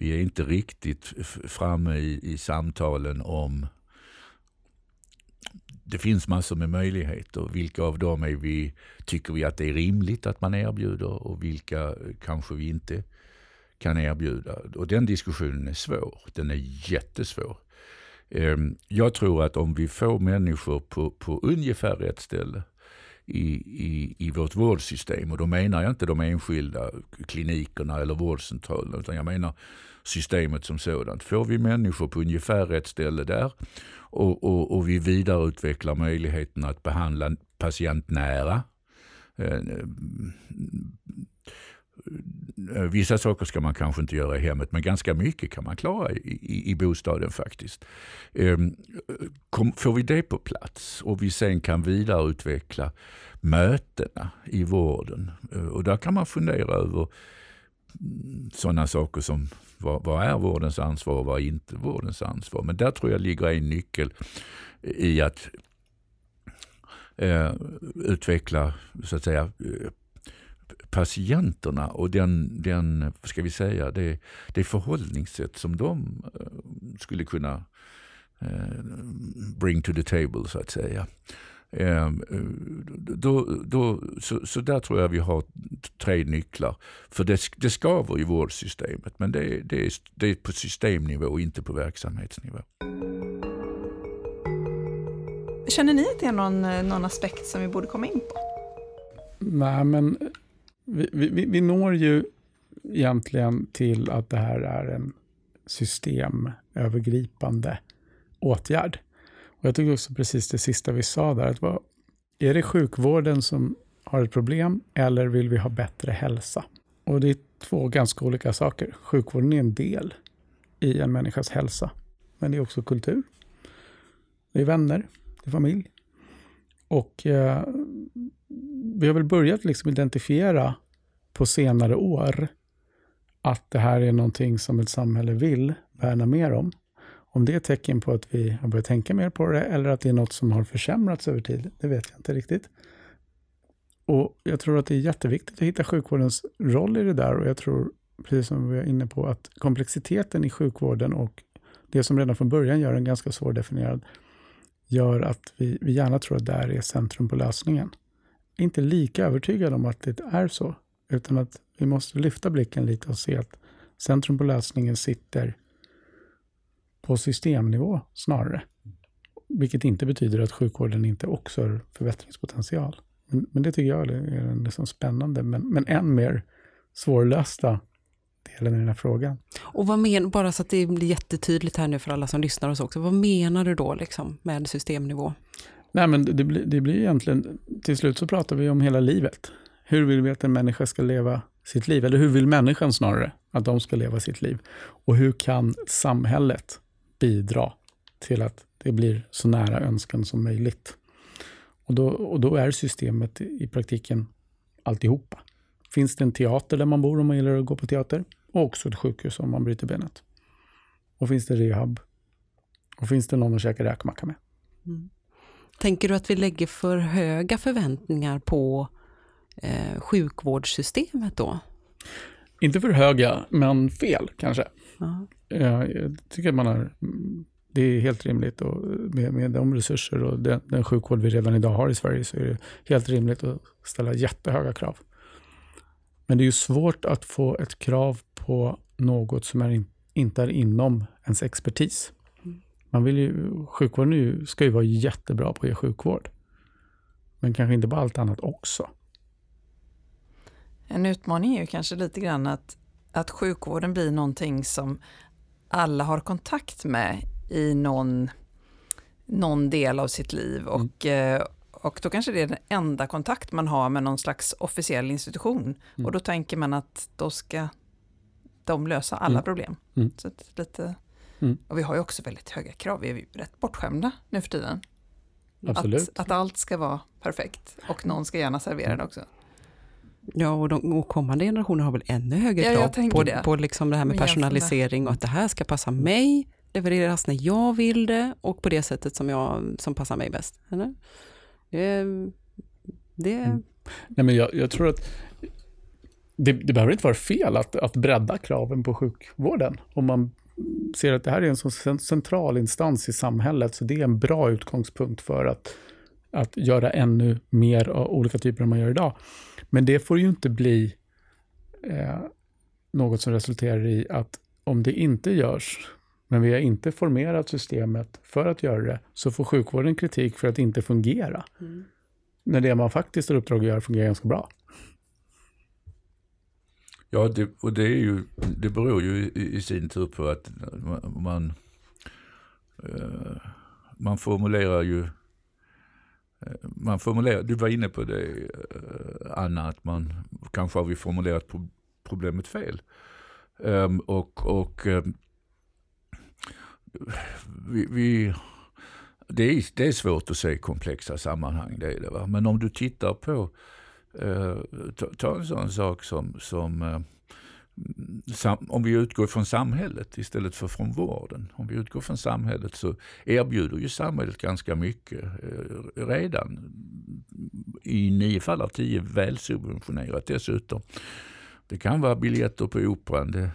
Speaker 1: vi är inte riktigt framme i, i samtalen om det finns massor med möjligheter. Vilka av dem är vi, tycker vi att det är rimligt att man erbjuder och vilka eh, kanske vi inte kan erbjuda. Och den diskussionen är svår. Den är jättesvår. Ehm, jag tror att om vi får människor på, på ungefär rätt ställe i, i, i vårt vårdsystem, och då menar jag inte de enskilda klinikerna eller vårdcentralerna, utan jag menar systemet som sådant. Får vi människor på ungefär rätt ställe där och, och, och vi vidareutvecklar möjligheten att behandla patientnära, eh, eh, vissa saker ska man kanske inte göra i hemmet, men ganska mycket kan man klara i, i, i bostaden faktiskt. Eh, kom, får vi det på plats och vi sen kan vidareutveckla mötena i vården. Och där kan man fundera över sådana saker som vad, vad, är vårdens ansvar och vad är inte vårdens ansvar. Men där tror jag ligger en nyckel i att eh, utveckla så att säga patienterna och den, den ska vi säga, det, det förhållningssätt som de eh, skulle kunna eh, bring to the table så att säga. Eh, då, då, så, så där tror jag vi har tre nycklar. För det, det skaver i vårdsystemet men det, det, är, det är på systemnivå och inte på verksamhetsnivå.
Speaker 5: Känner ni att det är någon, någon aspekt som vi borde komma in på?
Speaker 2: Nej, men vi, vi, vi når ju egentligen till att det här är en systemövergripande åtgärd. Och jag tycker också precis det sista vi sa där, att vad, är det sjukvården som har ett problem eller vill vi ha bättre hälsa? Och det är två ganska olika saker. Sjukvården är en del i en människas hälsa, men det är också kultur. Det är vänner, det är familj. Och eh, vi har väl börjat liksom identifiera på senare år att det här är någonting som ett samhälle vill värna mer om. Om det är ett tecken på att vi har börjat tänka mer på det eller att det är något som har försämrats över tid, det vet jag inte riktigt. Och Jag tror att det är jätteviktigt att hitta sjukvårdens roll i det där och jag tror, precis som vi var inne på, att komplexiteten i sjukvården och det som redan från början gör den ganska svårdefinierad, gör att vi, vi gärna tror att där är centrum på lösningen inte lika övertygad om att det är så, utan att vi måste lyfta blicken lite och se att centrum på lösningen sitter på systemnivå snarare. Vilket inte betyder att sjukvården inte också har förbättringspotential. Men, men det tycker jag är den liksom spännande, men, men än mer svårlösta delen i den här frågan.
Speaker 4: Och vad men, bara så att det blir jättetydligt här nu för alla som lyssnar och så också, vad menar du då liksom med systemnivå?
Speaker 2: Nej, men det, blir, det blir egentligen, till slut så pratar vi om hela livet. Hur vill vi att en människa ska leva sitt liv? Eller hur vill människan snarare att de ska leva sitt liv? Och hur kan samhället bidra till att det blir så nära önskan som möjligt? Och då, och då är systemet i praktiken alltihopa. Finns det en teater där man bor om man gillar att gå på teater? Och också ett sjukhus om man bryter benet. Och finns det rehab? Och finns det någon att käka räkmacka med?
Speaker 4: Mm. Tänker du att vi lägger för höga förväntningar på eh, sjukvårdssystemet då?
Speaker 2: Inte för höga, men fel kanske.
Speaker 4: Ja.
Speaker 2: Jag tycker att man har, det är helt rimligt och med, med de resurser och den, den sjukvård vi redan idag har i Sverige så är det helt rimligt att ställa jättehöga krav. Men det är ju svårt att få ett krav på något som är in, inte är inom ens expertis. Man vill ju, sjukvården ju, ska ju vara jättebra på att ge sjukvård. Men kanske inte på allt annat också.
Speaker 5: En utmaning är ju kanske lite grann att, att sjukvården blir någonting som alla har kontakt med i någon, någon del av sitt liv. Mm. Och, mm. och då kanske det är den enda kontakt man har med någon slags officiell institution. Mm. Och då tänker man att då ska de lösa alla mm. problem. Mm. Så lite, Och vi har ju också väldigt höga krav, vi är ju rätt bortskämda nu för tiden.
Speaker 2: Absolut.
Speaker 5: Att, att allt ska vara perfekt och någon ska gärna servera det också.
Speaker 4: Ja, och, de, och kommande generationer har väl ännu högre krav ja, på, det. på liksom det här med personalisering och att det här ska passa mig, levereras när jag vill det och på det sättet som, jag, som passar mig bäst. Eller? Det, det... Mm.
Speaker 2: Nej, men jag, jag, tror att det, det behöver inte vara fel att, att bredda kraven på sjukvården. Om man ser att det här är en så central instans i samhället, så det är en bra utgångspunkt för att, att göra ännu mer av olika typer än man gör idag. Men det får ju inte bli eh, något som resulterar i att om det inte görs, men vi har inte formerat systemet för att göra det, så får sjukvården kritik för att det inte fungera. Mm. När det man faktiskt har uppdrag att göra fungerar ganska bra.
Speaker 1: Ja, det, och det, är ju, det beror ju i, i sin tur på att man, eh, man formulerar ju Eh, man formulerar, du var inne på det eh, Anna, att man kanske har vi formulerat problemet fel. Um, och och um, vi, vi, det, är, det är svårt att se komplexa sammanhang, det är det. Va? Men om du tittar på, uh, ta, ta, en sån sak som, som uh, om vi utgår från samhället istället för från vården. Om vi utgår från samhället så erbjuder ju samhället ganska mycket eh, redan. I nio fall av tio välsubventionerat dessutom. Det kan vara biljetter på operan, det,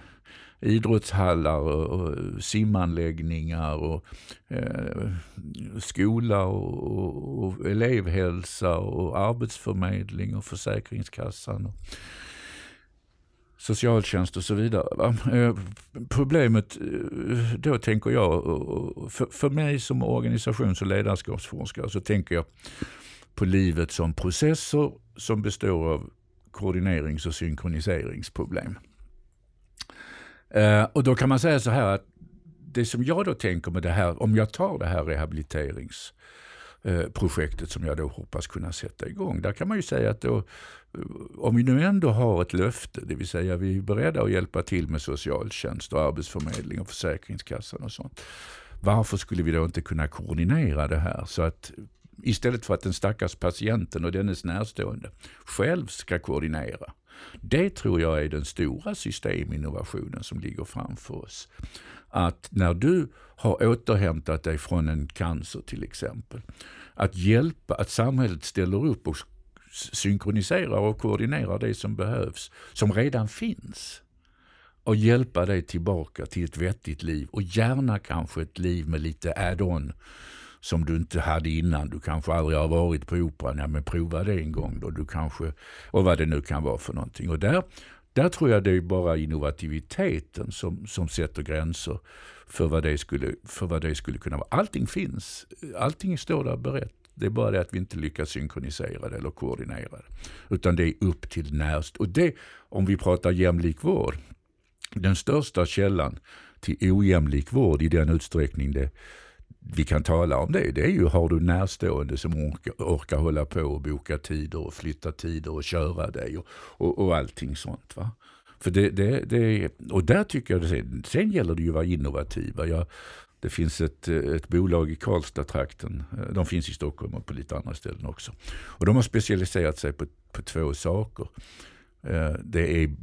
Speaker 1: idrottshallar och, simanläggningar och eh, skola och, och, och elevhälsa och arbetsförmedling och Försäkringskassan. Och, socialtjänst och så vidare. Eh, problemet eh, då tänker jag, för, för mig som organisations och ledarskapsforskare så tänker jag på livet som processer som består av koordinerings och synkroniseringsproblem. Eh, och då kan man säga så här att det som jag då tänker med det här, om jag tar det här rehabiliterings Eh, projektet som jag då hoppas kunna sätta igång. Där kan man ju säga att då eh, om vi nu ändå har ett löfte, det vill säga vi är beredda att hjälpa till med socialtjänst och arbetsförmedling och Försäkringskassan och sånt. Varför skulle vi då inte kunna koordinera det här så att istället för att den stackars patienten och dennes närstående själv ska koordinera. Det tror jag är den stora systeminnovationen som ligger framför oss. Att när du har återhämtat dig från en cancer till exempel, att hjälpa, att samhället ställer upp och synkroniserar och koordinerar det som behövs, som redan finns. Och hjälpa dig tillbaka till ett vettigt liv och gärna kanske ett liv med lite add-on som du inte hade innan. Du kanske aldrig har varit på operan, ja men prova det en gång då. Du kanske, och vad det nu kan vara för någonting. Och där, där tror jag det är bara innovativiteten som, som sätter gränser för vad, det skulle, för vad det skulle kunna vara. Allting finns, allting står där berett. Det är bara det att vi inte lyckas synkronisera det eller koordinera det. Utan det är upp till närst. Och det, om vi pratar jämlik vård, den största källan till ojämlik vård i den utsträckning det, vi kan tala om det, det är ju har du närstående som orkar, orkar hålla på och boka tider och flytta tider och köra dig och, och, och allting sånt. Va? För det, det, det, och där tycker jag, det, sen gäller det ju att vara innovativa. Jag, det finns ett, ett bolag i Karlstad-trakten, de finns i Stockholm och på lite andra ställen också. Och de har specialiserat sig på, på två saker. Eh, det är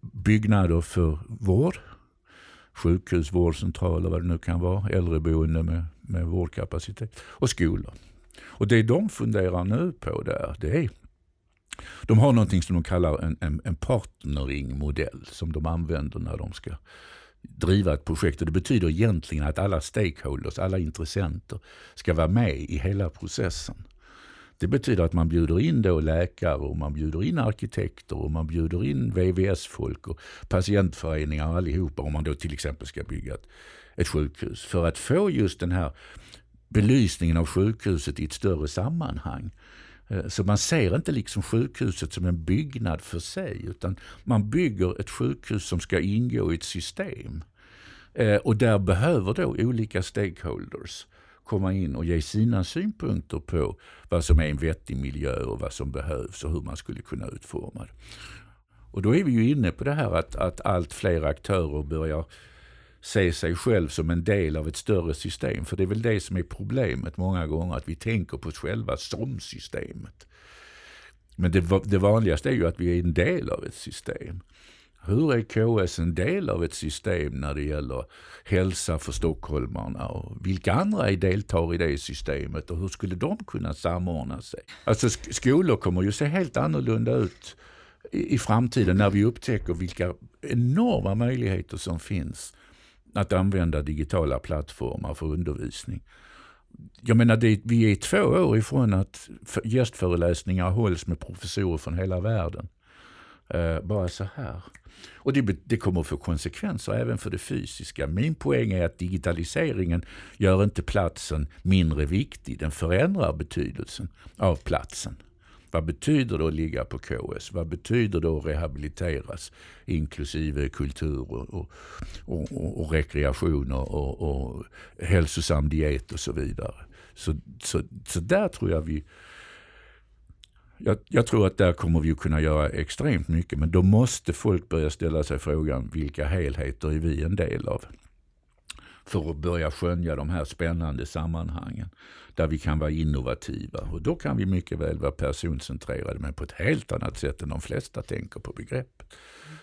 Speaker 1: byggnader för vård, sjukhus, vårdcentraler, vad det nu kan vara, äldreboende med, med vårdkapacitet och skolor. Och det de funderar nu på där, det är de har någonting som de kallar en, en, en partneringmodell som de använder när de ska driva ett projekt. Och det betyder egentligen att alla stakeholders, alla intressenter ska vara med i hela processen. Det betyder att man bjuder in då läkare och man bjuder in arkitekter och man bjuder in VVS-folk och patientföreningar allihopa om man då till exempel ska bygga ett, ett sjukhus. För att få just den här belysningen av sjukhuset i ett större sammanhang. Eh, så man ser inte liksom sjukhuset som en byggnad för sig utan man bygger ett sjukhus som ska ingå i ett system. Eh, och där behöver då olika stakeholders komma in och ge sina synpunkter på vad som är en vettig miljö och vad som behövs och hur man skulle kunna utforma det. Och då är vi ju inne på det här att, att allt fler aktörer börjar se sig själv som en del av ett större system. För det är väl det som är problemet många gånger, att vi tänker på oss själva som systemet. Men det, det vanligaste är ju att vi är en del av ett system. Hur är KS en del av ett system när det gäller hälsa för stockholmarna? Och vilka andra deltar i det systemet och hur skulle de kunna samordna sig? Alltså skolor kommer ju se helt annorlunda ut i, i framtiden när vi upptäcker vilka enorma möjligheter som finns att använda digitala plattformar för undervisning. Jag menar, det, vi är två år ifrån att gästföreläsningar hålls med professorer från hela världen. Uh, bara så här. Och det, det kommer att få konsekvenser även för det fysiska. Min poäng är att digitaliseringen gör inte platsen mindre viktig. Den förändrar betydelsen av platsen. Vad betyder det att ligga på KS? Vad betyder det att rehabiliteras? Inklusive kultur och, och, och, och rekreation och, och, hälsosam diet och så vidare. Så, så, så där tror jag vi jag, jag, tror att där kommer vi kunna göra extremt mycket men då måste folk börja ställa sig frågan vilka helheter är vi en del av? För att börja skönja de här spännande sammanhangen där vi kan vara innovativa. Och då kan vi mycket väl vara personcentrerade men på ett helt annat sätt än de flesta tänker på begreppet.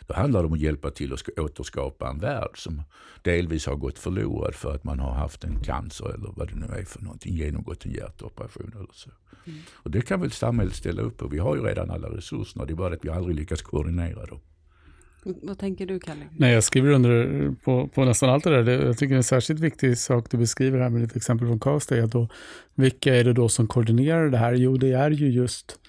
Speaker 1: Då handlar det om att hjälpa till att återskapa en värld som delvis har gått förlorad för att man har haft en cancer eller vad det nu är för någonting, genomgått en hjärtoperation eller så. Mm. Och det kan väl samhället ställa upp på. Vi har ju redan alla resurserna, det är bara att vi aldrig lyckas koordinera dem.
Speaker 4: Vad tänker du, Kalle?
Speaker 2: Nej, jag skriver under på, på nästan allt det där. Jag tycker en särskilt viktig sak du beskriver här med ett exempel från Karlstad är att då, vilka är det då som koordinerar det här? Jo, det är ju just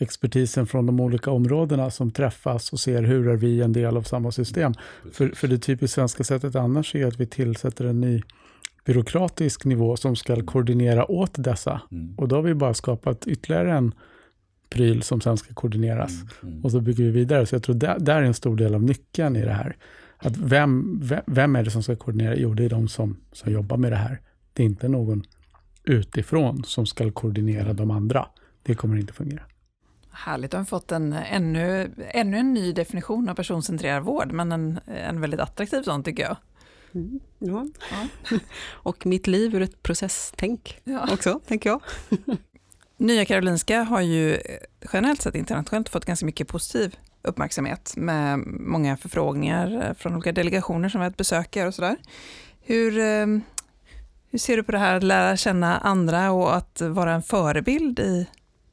Speaker 2: expertisen från de olika områdena som träffas och ser hur är vi en del av samma system. För, för det typiskt svenska sättet annars är att vi tillsätter en ny byråkratisk nivå som ska koordinera åt dessa. Mm. Och då har vi bara skapat ytterligare en pryl som sen ska koordineras. Mm, mm. Och så bygger vi vidare. Så jag tror det där är en stor del av nyckeln i det här. Att vem, vem är det som ska koordinera? Jo, det är de som, som jobbar med det här. Det är inte någon utifrån som ska koordinera de andra. Det kommer inte fungera.
Speaker 5: Härligt, du har fått en, ännu, ännu en ny definition av personcentrerad vård, men en, en väldigt attraktiv sån tycker jag.
Speaker 4: Mm, ja. ja. och mitt liv ur ett processtänk ja. också, tänker jag.
Speaker 5: Nya Karolinska har ju eh, generellt sett internationellt fått ganska mycket positiv uppmärksamhet med många förfrågningar eh, från olika delegationer som vi har besökare och sådär. Hur, eh, hur ser du på det här att lära känna andra och att vara en förebild i,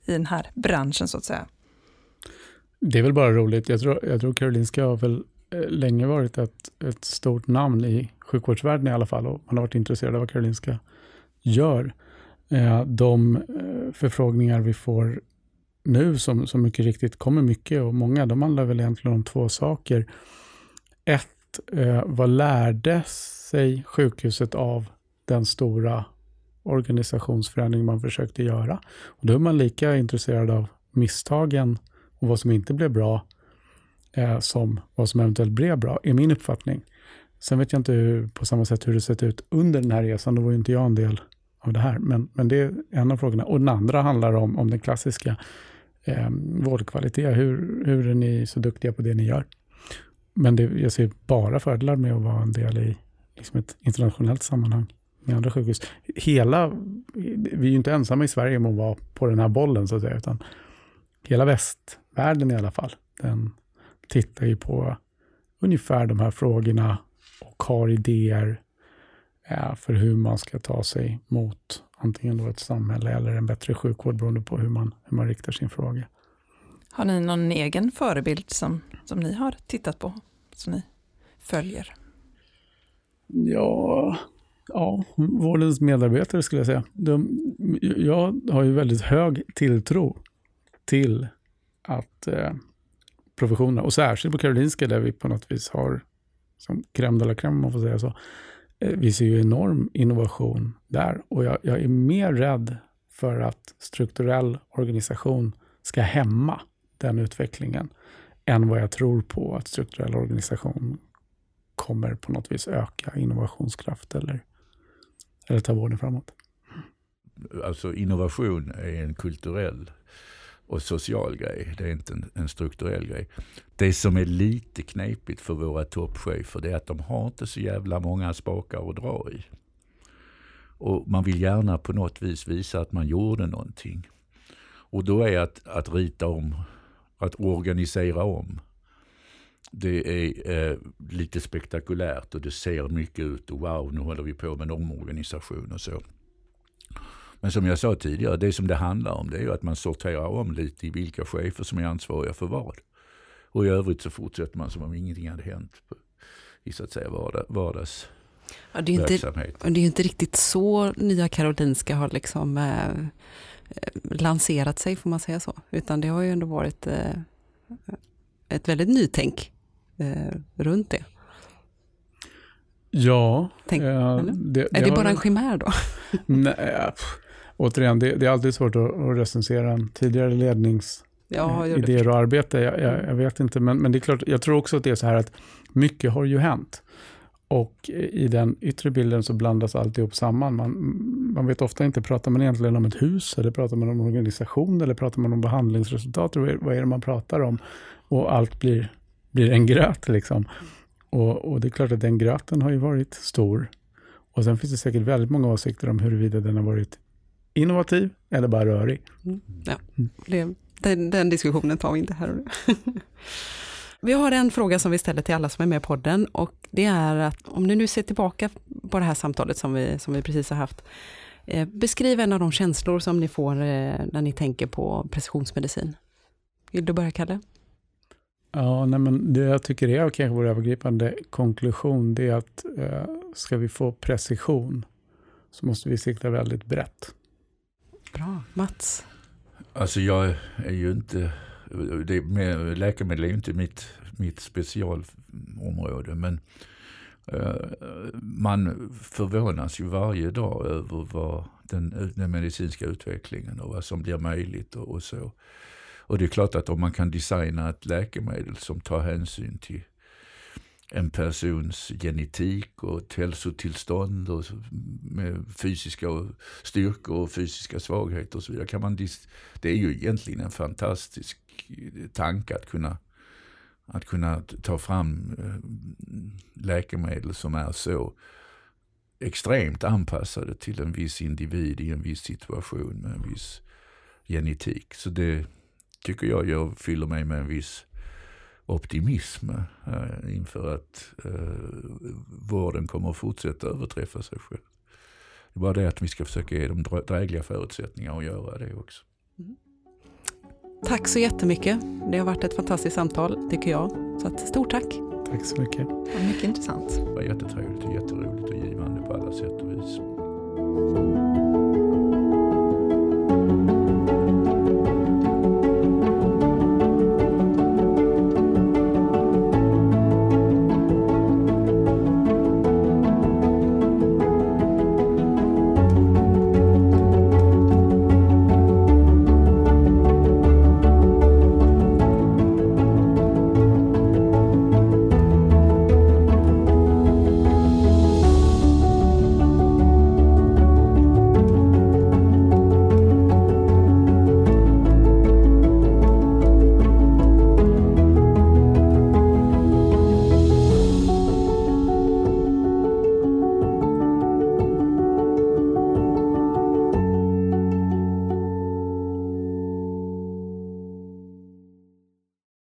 Speaker 5: i den här branschen så att säga?
Speaker 2: Det är väl bara roligt. Jag tror, jag tror Karolinska har väl eh, länge varit ett, ett stort namn i sjukvårdsvärlden i alla fall och man har varit intresserad av vad Karolinska gör. Eh, de eh, förfrågningar vi får nu, som, som mycket riktigt kommer mycket och många, de handlar väl egentligen om två saker. Ett, vad lärde sig sjukhuset av den stora organisationsförändring man försökte göra? Och då är man lika intresserad av misstagen och vad som inte blev bra eh, som vad som eventuellt blev bra, är min uppfattning. Sen vet jag inte hur, på samma sätt hur det sett ut under den här resan. Då var ju inte jag en del av det här. Men, men det är en av frågorna. Och den andra handlar om, om den klassiska eh, vårdkvalitet. Hur, hur är ni så duktiga på det ni gör? Men det, jag ser bara fördelar med att vara en del i liksom ett internationellt sammanhang med andra sjukhus. Hela, vi är ju inte ensamma i Sverige om att vara på den här bollen, så att säga, utan hela västvärlden i alla fall, den tittar ju på ungefär de här frågorna och har idéer eh, för hur man ska ta sig mot antingen då ett samhälle eller en bättre sjukvård beroende på hur man, hur man riktar sin fråga.
Speaker 5: Har ni någon egen förebild som, som ni har tittat på, som ni följer?
Speaker 2: Ja, ja, vårdens medarbetare skulle jag säga. De, jag har ju väldigt hög tilltro till att eh, professionerna, och särskilt på Karolinska där vi på något vis har som crème de la crème, om man får säga så. Eh, vi ser ju enorm innovation där och jag, jag är mer rädd för att strukturell organisation ska hämma den utvecklingen än vad jag tror på att strukturell organisation kommer på något vis öka innovationskraft eller, eller ta vården framåt.
Speaker 1: Alltså innovation är en kulturell och social grej. Det är inte en, en, strukturell grej. Det som är lite knepigt för våra toppchefer det är att de har inte så jävla många spakar att dra i. Och man vill gärna på något vis visa att man gjorde någonting. Och då är att, att rita om, att organisera om. Det är eh, lite spektakulärt och det ser mycket ut och wow, nu håller vi på med en omorganisation och så. Men som jag sa tidigare, det som det handlar om det är ju att man sorterar om lite i vilka chefer som är ansvariga för vad. Och i övrigt så fortsätter man som om ingenting hade hänt i så att säga vardags
Speaker 4: ja, det, är inte, det är inte riktigt så Nya Karolinska har liksom eh, lanserat sig, får man säga så. Utan det har ju ändå varit eh, ett väldigt nytänk eh, runt det.
Speaker 2: Ja.
Speaker 4: Tänk, äh, det, det är det bara en chimär då?
Speaker 2: nej, återigen, det, det, är alltid svårt att, att recensera en tidigare lednings ja, idéer och arbete. Jag, jag, jag, vet inte, men, men det är klart, jag tror också att det är så här att mycket har ju hänt. Och i den yttre bilden så blandas alltihop samman. Man, man vet ofta inte, pratar man egentligen om ett hus, eller pratar man om en organisation, eller pratar man om behandlingsresultat, vad är det man pratar om? Och allt blir, blir en gröt liksom. Och, och, det är klart att den gröten har ju varit stor. Och sen finns det säkert väldigt många åsikter om huruvida den har varit innovativ eller bara rörig.
Speaker 4: Mm. Ja, det, den, den, diskussionen tar vi inte här och nu. vi har en fråga som vi ställer till alla som är med i podden och det är att om ni nu ser tillbaka på det här samtalet som vi, som vi precis har haft, eh, beskriv en av de känslor som ni får eh, när ni tänker på precisionsmedicin. Vill du börja, Kalle?
Speaker 2: Ja, nej, men det jag tycker är kanske vår övergripande konklusion, det är att eh, ska vi få precision så måste vi sikta väldigt brett.
Speaker 4: Bra. Mats?
Speaker 1: Alltså jag är ju inte, det med, läkemedel är ju inte mitt, mitt specialområde men uh, man förvånas ju varje dag över vad den, den medicinska utvecklingen och vad som blir möjligt och, och så. Och det är klart att om man kan designa ett läkemedel som tar hänsyn till en persons genetik och hälsotillstånd och med fysiska styrkor och fysiska svagheter och så vidare. Kan man det är ju egentligen en fantastisk eh, tanke att kunna, att kunna ta fram eh, läkemedel som är så extremt anpassade till en viss individ i en viss situation med en viss genetik. Så det tycker jag, jag fyller mig med en viss optimism eh, inför att eh, vården kommer att fortsätta överträffa sig själv. Det är bara det att vi ska försöka ge dem drägliga förutsättningar att göra det också. Mm.
Speaker 4: Tack så jättemycket. Det har varit ett fantastiskt samtal tycker jag. Så att, stort tack.
Speaker 2: Tack så mycket.
Speaker 5: mycket intressant.
Speaker 1: Det var jättetrevligt och jätteroligt och givande på alla sätt och vis.